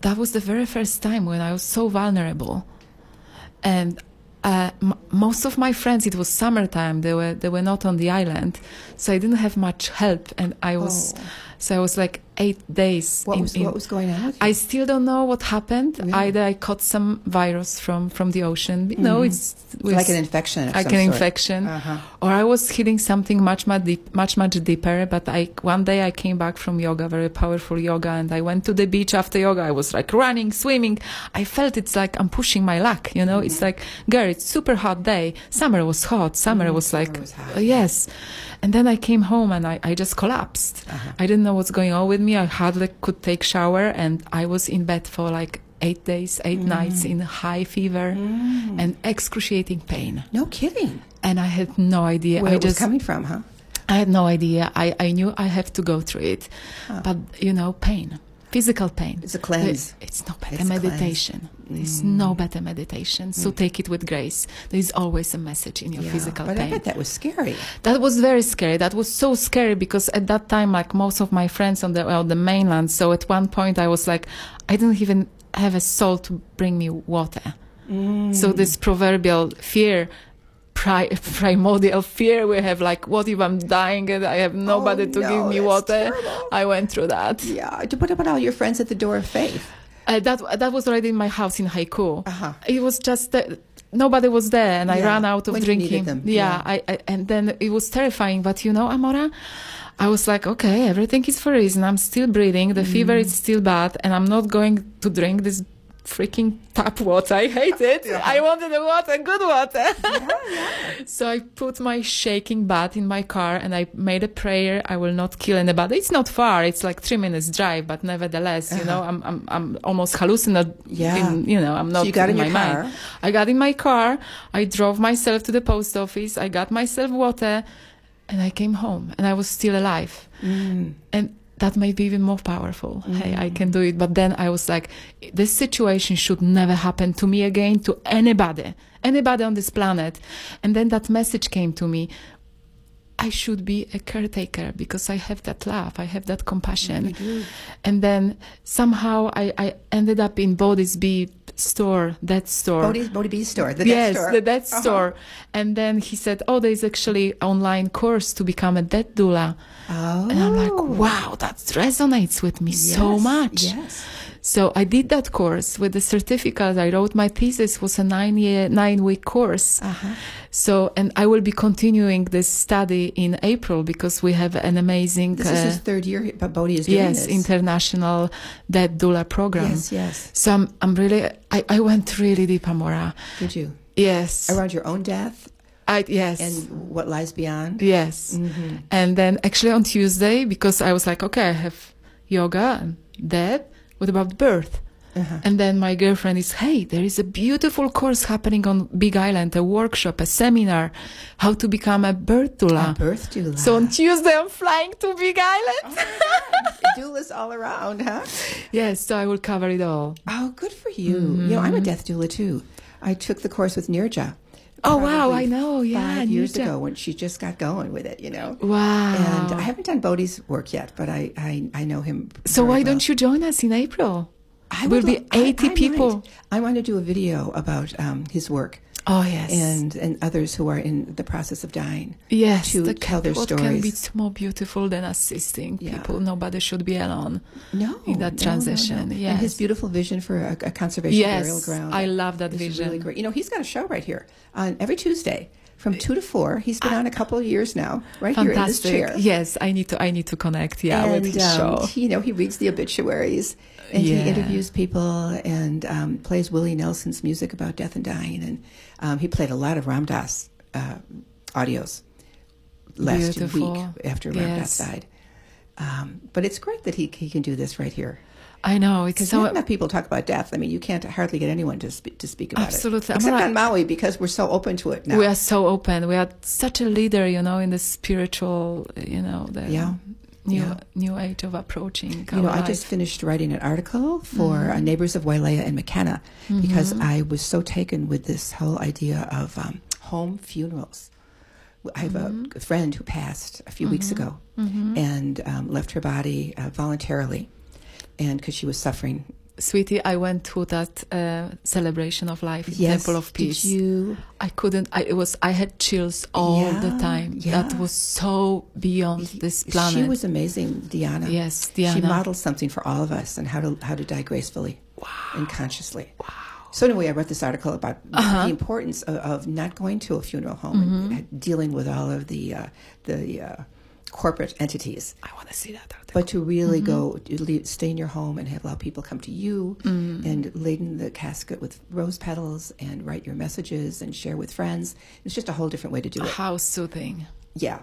that was the very first time when I was so vulnerable, and uh, m- most of my friends, it was summertime. They were they were not on the island, so I didn't have much help, and I was Oh. so I was like eight days. What in- was in- what was going on? I still don't know what happened. Really? Either I caught some virus from from the ocean. You know, Mhm. it's with- like an infection. Like an sort. infection, Uh-huh. or I was healing something much much deep, much much deeper. But I one day I came back from yoga, very powerful yoga, and I went to the beach after yoga. I was like running, swimming. I felt it's like I'm pushing my luck. You know, it's like girl, it's super hot day. Summer was hot. Summer Mm, was summer like was hot, uh, yes. And then I came home and I, I just collapsed. Uh-huh. I didn't know what's going on with me. I hardly could take shower, and I was in bed for like eight days, eight nights in high fever Mm. and excruciating pain No kidding. and I had no idea. Where I it was coming from, huh? I had no idea. I, I knew I have to go through it, Huh. but you know, pain, physical pain. It's a cleanse. It's no better It's a meditation. Mm. no better meditation. So take it with grace. There is always a message in your Yeah, physical but I pain. bet that was scary. That was very scary. That was so scary because at that time, like most of my friends on the well, the mainland, so at one point I was like, I didn't even have a soul to bring me water. Mm. So this proverbial fear, pri- primordial fear we have, like, what if I'm dying and I have nobody Oh, to no, give me water? terrible. I went through that. Yeah. What about all your friends at the Door of Faith? Uh, that that was already in my house in Haiku. Uh-huh. It was just that nobody was there, and I ran out of drinking. Yeah, yeah. I, I and then it was terrifying. But you know, Amora, I was like, okay, everything is for a reason. I'm still breathing. The fever Mm. is still bad, and I'm not going to drink this freaking tap water. I hate it. Yeah. I wanted the water, good water. So I put my shaking bat in my car and I made a prayer. I will not kill anybody. It's not far. It's like three minutes drive, but nevertheless, you know, I'm, I'm, I'm almost hallucinating. Uh-huh. Yeah. In, you know, I'm not so you got in my your mind. car. I got in my car. I drove myself to the post office. I got myself water and I came home and I was still alive. Mm. And that may be even more powerful. Hey, I Mm. can do it. But then I was like, this situation should never happen to me again, to anybody, anybody on this planet. And then that message came to me. I should be a caretaker because I have that love, I have that compassion. And then somehow I, I ended up in Bodhi's Bee store, that store Bodhi, Bodhi Bee store, the yes, death store. the death Uh-huh. store. And then he said, "Oh, there is actually online course to become a death doula." Oh. And I'm like, "Wow, that resonates with me so much." Yes. So I did that course with the certificate. I wrote my thesis was a nine year, nine week course. Uh-huh. So, and I will be continuing this study in April because we have an amazing, This uh, is his third year, but Bodhi is doing yes, this. international death doula program. Yes, yes. So I'm, I'm really, I, I went really deep, Amora. Did you? Yes. Around your own death I, yes. and what lies beyond? Yes. Mm-hmm. And then actually on Tuesday, because I was like, okay, I have yoga and that. What about birth? Uh-huh. And then my girlfriend is, hey, there is a beautiful course happening on Big Island, a workshop, a seminar, how to become a birth doula. A birth doula. So on Tuesday, I'm flying to Big Island. doulas all around, huh? yes, so I will cover it all. Oh, good for you. You know, I'm a death doula too. I took the course with Nirja. Oh, wow, I know, yeah, Five years ago when she just got going with it, you know. Wow. And I haven't done Bodhi's work yet, but I, I, I know him. so why well. don't you join us in April? I will be lo- I- 80 I might. people. I want to do a video about um, his work Oh, yes. and and others who are in the process of dying. Yes, to the tell their what can be more beautiful than assisting Yeah. people. Nobody should be alone. No, In that no, no, transition, no. yes. And his beautiful vision for a, a conservation burial Yes, ground. I love that vision. Really great. You know, he's got a show right here on every Tuesday from two to four. He's been on a couple of years now, right here in this chair. Yes, I need to. I need to connect. Yeah, and with his um, show. he- you know, he reads the obituaries and Yeah. he interviews people and um, plays Willie Nelson's music about death and dying. And um, he played a lot of Ram Dass uh, audios last Beautiful. week after Ram Yes. Dass died. Um, but it's great that he, he can do this right here. I know it's Because so. not enough people talk about death. I mean, you can't hardly get anyone to speak, to speak about Absolutely. it. I'm Except not- on Maui because we're so open to it now. We are so open. We are such a leader, you know, in the spiritual, you know, the Yeah. New Yeah. new age of approaching. You know, our I just finished writing an article for Mm-hmm. uh, Neighbors of Wailea and Makena because I was so taken with this whole idea of um, home funerals. I have Mm-hmm. a friend who passed a few weeks ago and um, left her body uh, voluntarily, and because she was suffering. Sweetie, I went to that uh, celebration of life Yes, Temple of Peace. Did you? I couldn't. I it was. I had chills all the time. yeah. That was so beyond this planet. She was amazing, Diana. Yes, Diana. She modeled something for all of us and how to how to die gracefully and consciously. Wow. So anyway, I wrote this article about Uh-huh. the importance of, of not going to a funeral home Mm-hmm. and dealing with all of the uh, the uh, corporate entities, I want to see that. article. but to really Mm-hmm. go stay in your home and have allow people come to you Mm. and laden the casket with rose petals and write your messages and share with friends. It's just a whole different way to do it. How soothing. Yeah,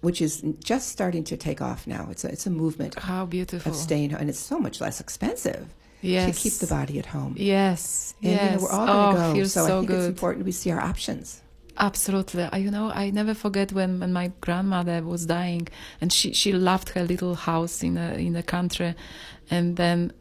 which is just starting to take off now. It's a, it's a movement How beautiful. of staying, home. and it's so much less expensive Yes. to keep the body at home. Yes. And yes. you know, we're all oh, going to go. feels So, so, I think it's important we see our options. Absolutely. I, you know, I never forget when, when my grandmother was dying, and she, she loved her little house in the in the country, and then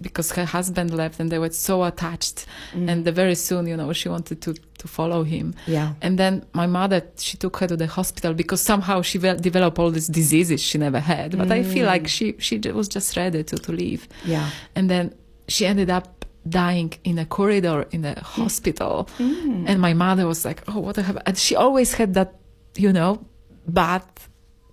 because her husband left, and they were so attached, mm. and the very soon, you know, she wanted to to follow him. Yeah. And then my mother, she took her to the hospital because somehow she ve- developed all these diseases she never had. But I feel like mm. she she was just ready to to leave. Yeah. And then she ended up dying in a corridor in a hospital. And my mother was like, "Oh, what happened?" And she always had that, you know, bad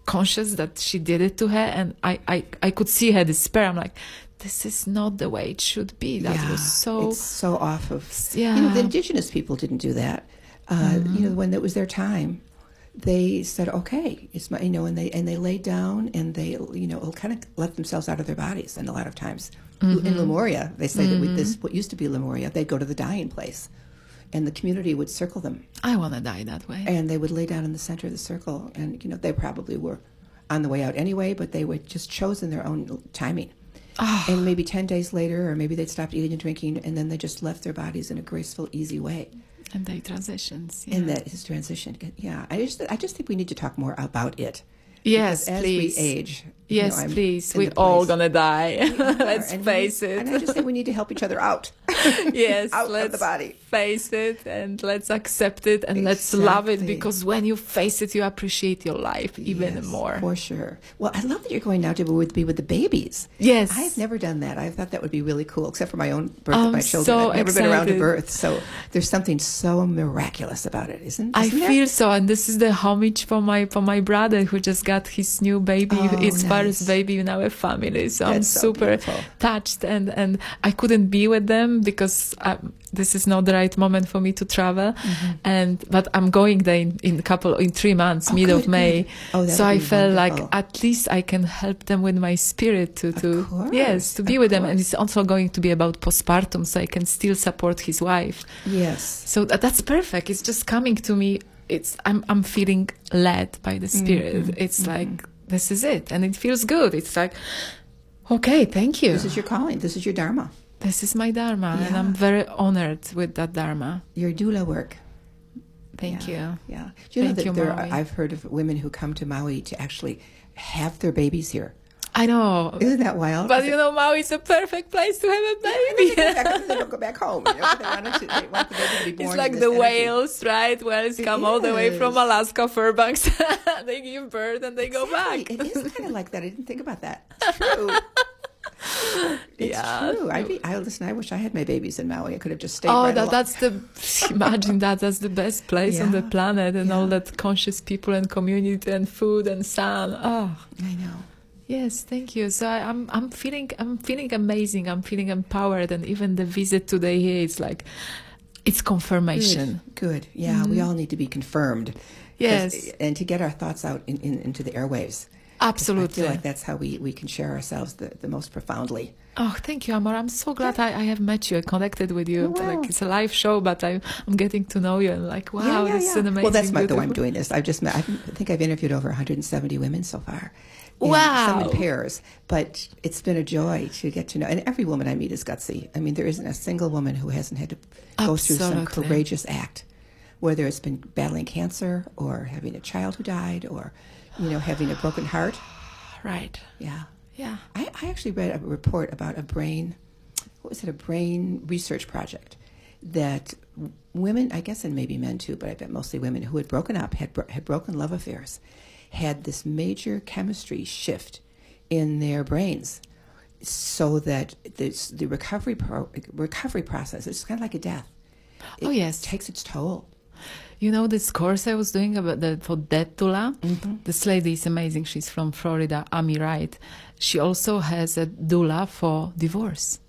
conscious that she did it to her. And I I I could see her despair. I'm like. This is not the way it should be. That yeah. was so It's so off of. Yeah. Mm-hmm. You know, the indigenous people didn't do that. Uh, You know, when it was their time, they said, "Okay, it's my," you know, and they and they laid down and they, you know, kind of let themselves out of their bodies. And a lot of times, Mm-hmm. in Lemuria, they say that we, this what used to be Lemuria, they'd go to the dying place, and the community would circle them I want to die that way. and they would lay down in the center of the circle and you know they probably were on the way out anyway but they would just chosen their own timing Ah. and maybe 10 days later or maybe they'd stopped eating and drinking and then they just left their bodies in a graceful easy way and they transitions. Yeah. and that is transition yeah i just i just think we need to talk more about it Yes, as please. we age. You Yes, know, please. We're all gonna die. Let's and we- face it. And I just think we need to help each other out. yes, out let's the body. face it and let's accept it and let's love it because when you face it, you appreciate your life even Yes, more. For sure. Well, I love that you're going now to be with, the babies. Yes. I've never done that. I thought that would be really cool, except for my own birth I'm of my children. so I've never been around a birth. So there's something so miraculous about it, isn't, it? I isn't there? feel so, and this is the homage for my for my brother who just got his new baby, Oh, nice. First baby in our family. So I'm That's so super touched, and and I couldn't be with them because um, this is not the right moment for me to travel, and but I'm going there in, in a couple in three months, Mm-hmm. Oh, mid of May. Oh, so I felt like at least I can help them with my spirit to to course, yes to be with them, and it's also going to be about postpartum, so I can still support his wife. Yes. So that, that's perfect. It's just coming to me. It's I'm I'm feeling led by the spirit. Mm-hmm. It's like this is it, and it feels good. It's like okay, thank you. This is your calling. This is your dharma. This is my dharma, and I'm very honored with that dharma. Your doula work. Thank Yeah. you. Yeah. Do you know that you, there? Maui. I've heard of women who come to Maui to actually have their babies here. I know, Isn't that wild? but you know, Maui is a perfect place to have a And then they, baby. back, they don't go back home. You know, they, want to, they want to be. It's like the energy. whales, right? Whales It come all the way from is. Alaska, Fairbanks. they give birth and they go back. It is kind of like that. I didn't think about that. It's true. It's Yeah. true. I, be, I listen. I wish I had my babies in Maui. I could have just stayed. Oh, right that, that's the imagine that that's the best place on the planet, and all that conscious people and community and food and sun. Oh, I know. Yes, thank you. So I, I'm I'm feeling I'm feeling amazing. I'm feeling empowered, and even the visit today here is like it's confirmation. Good. Good. Yeah, we mm-hmm. all need to be confirmed. Yes. and to get our thoughts out in, in, into the airwaves. Absolutely. I feel like that's how we, we can share ourselves the, the most profoundly. Oh, thank you, Amar. I'm so glad I, I have met you. I connected with you. Wow. Like it's a live show, but I, I'm getting to know you and like, wow, Yeah, yeah, this is an amazing. Well, that's my, the way I'm doing this. I've just met, I think I've interviewed over 170 women so far. And Some in pairs, but it's been a joy to get to know. And every woman I meet is gutsy. I mean, there isn't a single woman who hasn't had to go through some courageous act, whether it's been battling cancer or having a child who died or, you know, having a broken heart. Right. Yeah. Yeah. I, I actually read a report about a brain, what was it, a brain research project that women, I guess, and maybe men too, but I bet mostly women who had broken up, had, bro- had broken love affairs, had this major chemistry shift in their brains so that this, the recovery, pro- recovery process is kind of like a death. Oh, yes. takes its toll. You know this course I was doing about the for death doula. Mm-hmm. This lady is amazing. She's from Florida, Amy Wright. She also has a doula for divorce.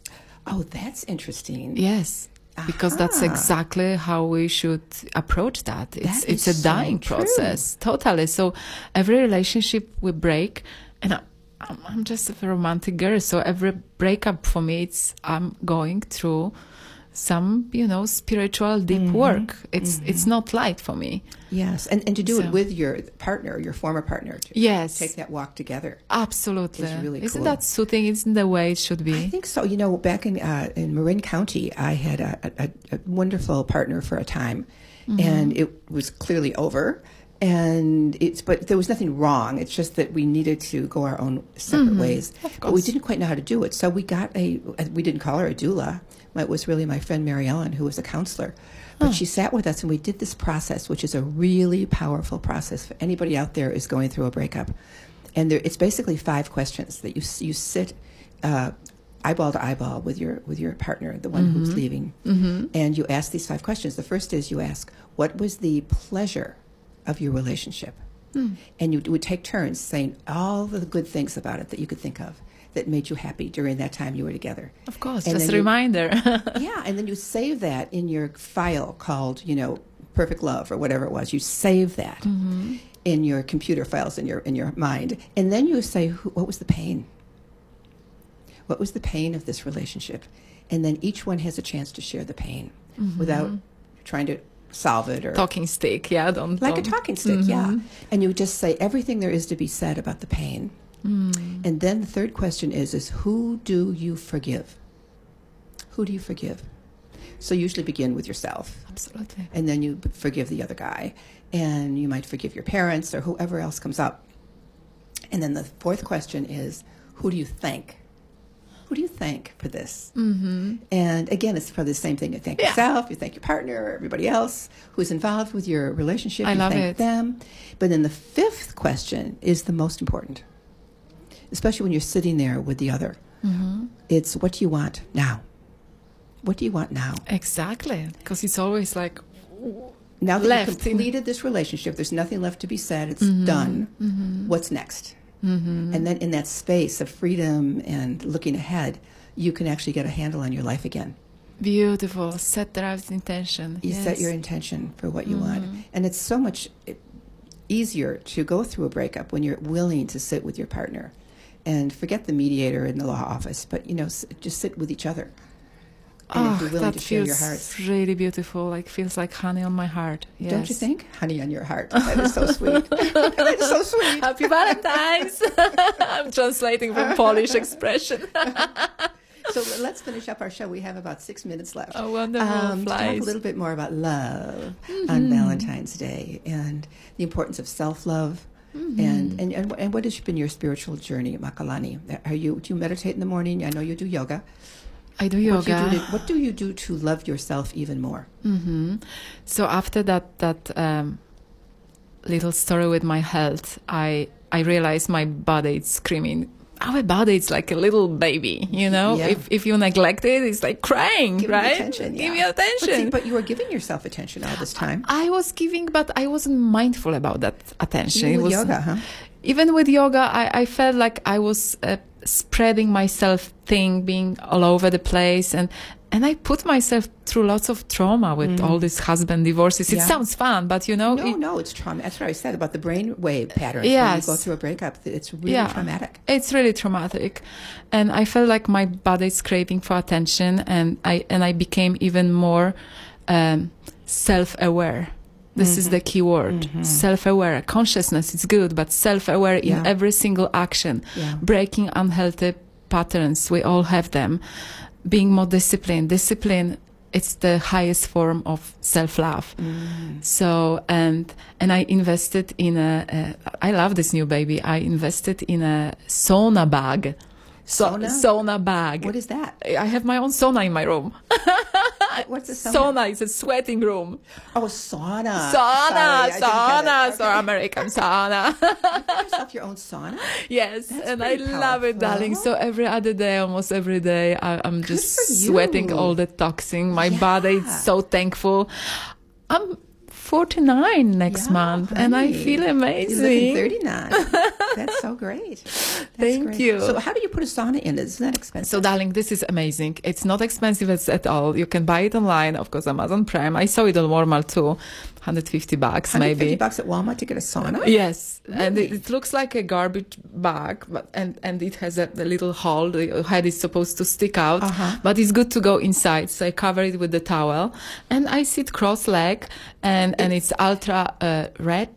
Oh, that's interesting. Yes, because that's exactly how we should approach that. It's That it's a dying true. process, totally. So every relationship we break, and I, I'm, I'm just a romantic girl, so every breakup for me, it's I'm going through some you know spiritual deep Mm-hmm. work. It's it's not light for me. Yes, and, and to do So- it with your partner, your former partner. To Yes. Take that walk together. Absolutely. Really Isn't cool. that soothing? Isn't the way it should be? I think so. You know, back in uh, in Marin County, I had a, a, a wonderful partner for a time, Mm-hmm. and it was clearly over. And it's but there was nothing wrong. It's just that we needed to go our own separate ways. Mm-hmm. Of But we didn't quite know how to do it. So we got a. We didn't call her a doula. It was really my friend Mary Ellen, who was a counselor. But she sat with us, and we did this process, which is a really powerful process for anybody out there is going through a breakup. And there, it's basically five questions that you you sit uh, eyeball to eyeball with your with your partner, the one who's mm-hmm. leaving, mm-hmm. and you ask these five questions. The first is you ask, "What was the pleasure of your relationship?" Hmm. And you would take turns saying all the good things about it that you could think of that made you happy during that time you were together. Of course, And just a you- reminder. yeah, and then you save that in your file called, you know, Perfect Love or whatever it was. You save that mm-hmm. in your computer files in your in your mind, and then you say, "What was the pain? What was the pain of this relationship?" And then each one has a chance to share the pain mm-hmm. without trying to solve it or Talking stick, yeah. Don't like a don't- talking stick, yeah. Mm-hmm. And you just say everything there is to be said about the pain. Mm. And then the third question is is who do you forgive? Who do you forgive? So usually begin with yourself. Absolutely. And then you forgive the other guy. And you might forgive your parents or whoever else comes up. And then the fourth question is who do you thank? Who do you thank for this? Mm-hmm. And again, it's probably the same thing. You thank Yeah. yourself, you thank your partner, everybody else who's involved with your relationship. I you love thank it. them. But then the fifth question is the most important, especially when you're sitting there with the other. Mm-hmm. It's what do you want now? What do you want now? Exactly, because it's always like Now that Left you've completed this relationship, there's nothing left to be said. It's Mm-hmm. done. What's next? Mm-hmm. And then in that space of freedom and looking ahead, you can actually get a handle on your life again. beautiful. Set the right intention. You set Yes. Mm-hmm. your intention for what you want. And it's so much easier to go through a breakup when you're willing to sit with your partner and forget the mediator in the law office, but you know, s- just sit with each other. And if Oh, you're willing that to share feels really beautiful. Like feels like honey on my heart. Yes. Don't you think? Honey on your heart. That is so sweet. that is so sweet. Happy Valentine's! I'm translating from Polish expression. So let's finish up our show. We have about six minutes left. Oh, wonderful. Um, talk a little bit more about love Mm-hmm. on Valentine's Day and the importance of self-love. Mm-hmm. And, and and and what has been your spiritual journey, Makalani? Are you do you meditate in the morning? I know you do yoga. I do What do you yoga. do to, what do you do to love yourself even more? hmm So after that that um, little story with my health, I I realized my body is screaming. Our body is like a little baby, you know. Yeah. If if you neglect it, it's like crying, Give me right? attention. Give me attention. But, see, but you were giving yourself attention all this time. I was giving, but I wasn't mindful about that attention. Even It with was, yoga, huh? even with yoga, I, I felt like I was uh, spreading myself thing, being all over the place, and and I put myself through lots of trauma with all these husband divorces. It Mm. Yeah. sounds fun, but you know, No, it- no, it's trauma. That's what I said about the brainwave patterns. When Yes. you go through a breakup, it's really Yeah. traumatic. it's really traumatic, and I felt like my body is craving for attention, and I and I became even more um, self-aware. This is the key word: self-aware. Consciousness is good, but self-aware Yeah. in every single action. Yeah. breaking unhealthy patterns. We all have them. Being more disciplined. Discipline, it's the highest form of self-love. Mm. So, and, and I invested in a, a, I love this new baby. I invested in a sauna bag. So, Sauna? sauna bag. What is that? I have my own sauna in my room. What's a sauna? Sauna is a sweating room. Oh, sauna. Sauna, Sorry, sauna, it. so American sauna. You yourself your own sauna? Yes, That's and I pretty love it, darling. So every other day, almost every day, I, I'm just sweating all the toxin. My body is so thankful. I'm 49 next Yeah, month, and I honey. feel You're amazing. 39. That's so great. That's Thank great. you. So, how do you put a sauna in? Isn't that expensive? So, darling, this is amazing. It's not expensive at- at all. You can buy it online, of course, Amazon Prime. I saw it on Walmart too, 150 bucks 150 maybe. bucks at Walmart to get a sauna? Yes, and it, it looks like a garbage bag, but and and it has a, a little hole. The head is supposed to stick out, Uh-huh. but it's good to go inside. So I cover it with the towel, and I sit cross-leg, and and it's ultra uh, red.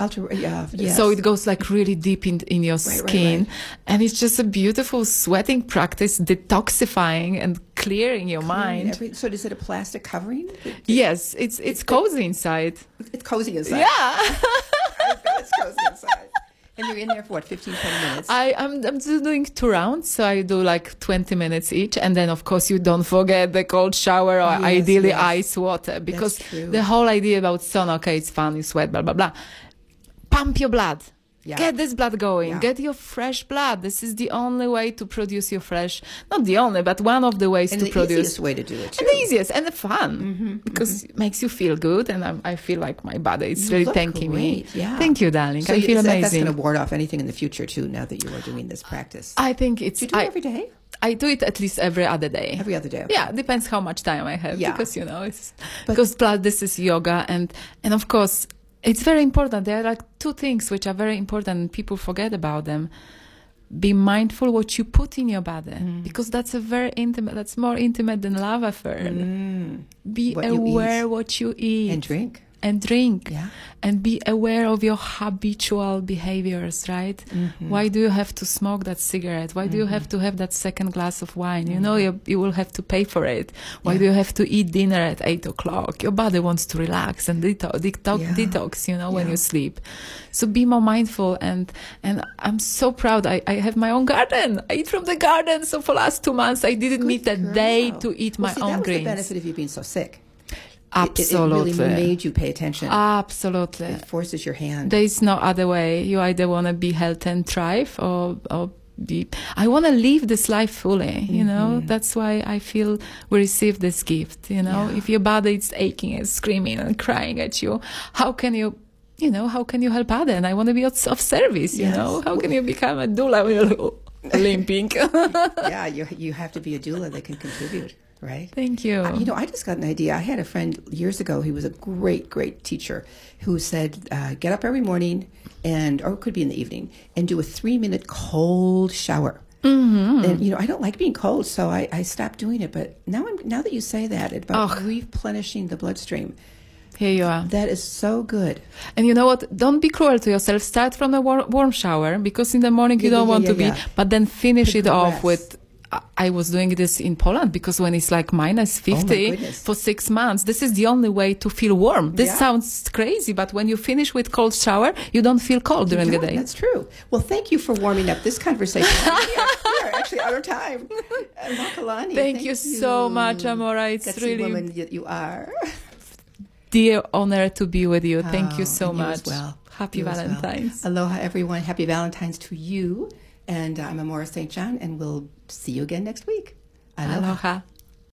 Ultra, yeah, yes. So it goes like really deep in in your Right, right, skin, right. and it's just a beautiful sweating practice, detoxifying and clearing your Clearing mind. every- so, is it a plastic covering? Yes, it's it's cozy inside. It's cozy inside. Yeah. It's cozy inside. And you're in there for what, 15, 20 minutes? I, I'm, I'm just doing two rounds, so I do like 20 minutes each. And then, of course, you don't forget the cold shower or Yes, ideally yes. ice water because the whole idea about sauna, okay, it's fun, you sweat, blah, blah, blah. Pump your blood. Yeah. Get this blood going. Yeah. Get your fresh blood. This is the only way to produce your fresh, not the only, but one of the ways and to the produce. easiest way to do it, too. And the easiest and the fun Mm-hmm, because it makes you feel good. And I'm, I feel like my body is really look thanking me. yeah. Thank you, darling. So I you- feel amazing. That's going to ward off anything in the future, too, now that you are doing this practice. I think it's. do you do I, it every day? I do it at least every other day. Every other day? okay. Yeah, depends how much time I have Yeah. because you know it's But- because plus this is yoga and and of course it's very important. There are like two things which are very important and people forget about them. Be mindful what you put in your body Mm. because that's a very intimate. That's more intimate than love affair. Be Mm. What you aware what you eat And drink. And drink Yeah. and be aware of your habitual behaviors, right? Mm-hmm. Why do you have to smoke that cigarette? Why do you have to have that second glass of wine? You know, you, you will have to pay for it. Why Yeah. do you have to eat dinner at eight o'clock? Your body wants to relax and detox, detox, Yeah. detox you know, when you sleep. So be more mindful. And, and I'm so proud. I, I have my own garden. I eat from the garden. So for last two months, I didn't meet a Good day to eat Well, my see, own that was greens. the benefit of you being so sick. It- Absolutely. It, really made you pay attention. Absolutely. it forces your hand. There is no other way. You either want to be healthy and thrive or, or be, I want to live this life fully, you know? That's why I feel we receive this gift, you know? Mm-hmm. Yeah. If your body is aching and screaming and crying at you, how can you, you know, how can you help other? And I want to be of of service, you Yes. know? How can you become a doula when you're limping? yeah, you you have to be a doula that can contribute, right? Thank you. Uh, You know, I just got an idea. I had a friend years ago. He was a great, great teacher who said, uh, "Get up every morning, and or it could be in the evening, and do a three-minute cold shower." Mm-hmm. And you know, I don't like being cold, so I, I stopped doing it. But now, I'm now that you say that about Oh. replenishing the bloodstream, Here you are. that is so good. And you know what? Don't be cruel to yourself. Start from a war- warm shower because in the morning you Yeah, don't yeah, want yeah, to be, but then finish it off with. I- was doing this in Poland because when it's like minus 50 goodness. for six months, this is the only way to feel warm. This Yeah. sounds crazy, but when you finish with cold shower, you don't feel cold during the day. That's true. Well, thank you for warming up this conversation. we, are, actually out of time. Uh, Makalani, Thank you so much, Amora. It's Gutsy really woman that you are. dear honor to be with you. Thank you Oh, so you much. as well. Happy You as well. Valentine's. Aloha, everyone. Happy Valentine's to you. And uh, I'm Amora St. John, and we'll see you again next week. Aloha. Aloha.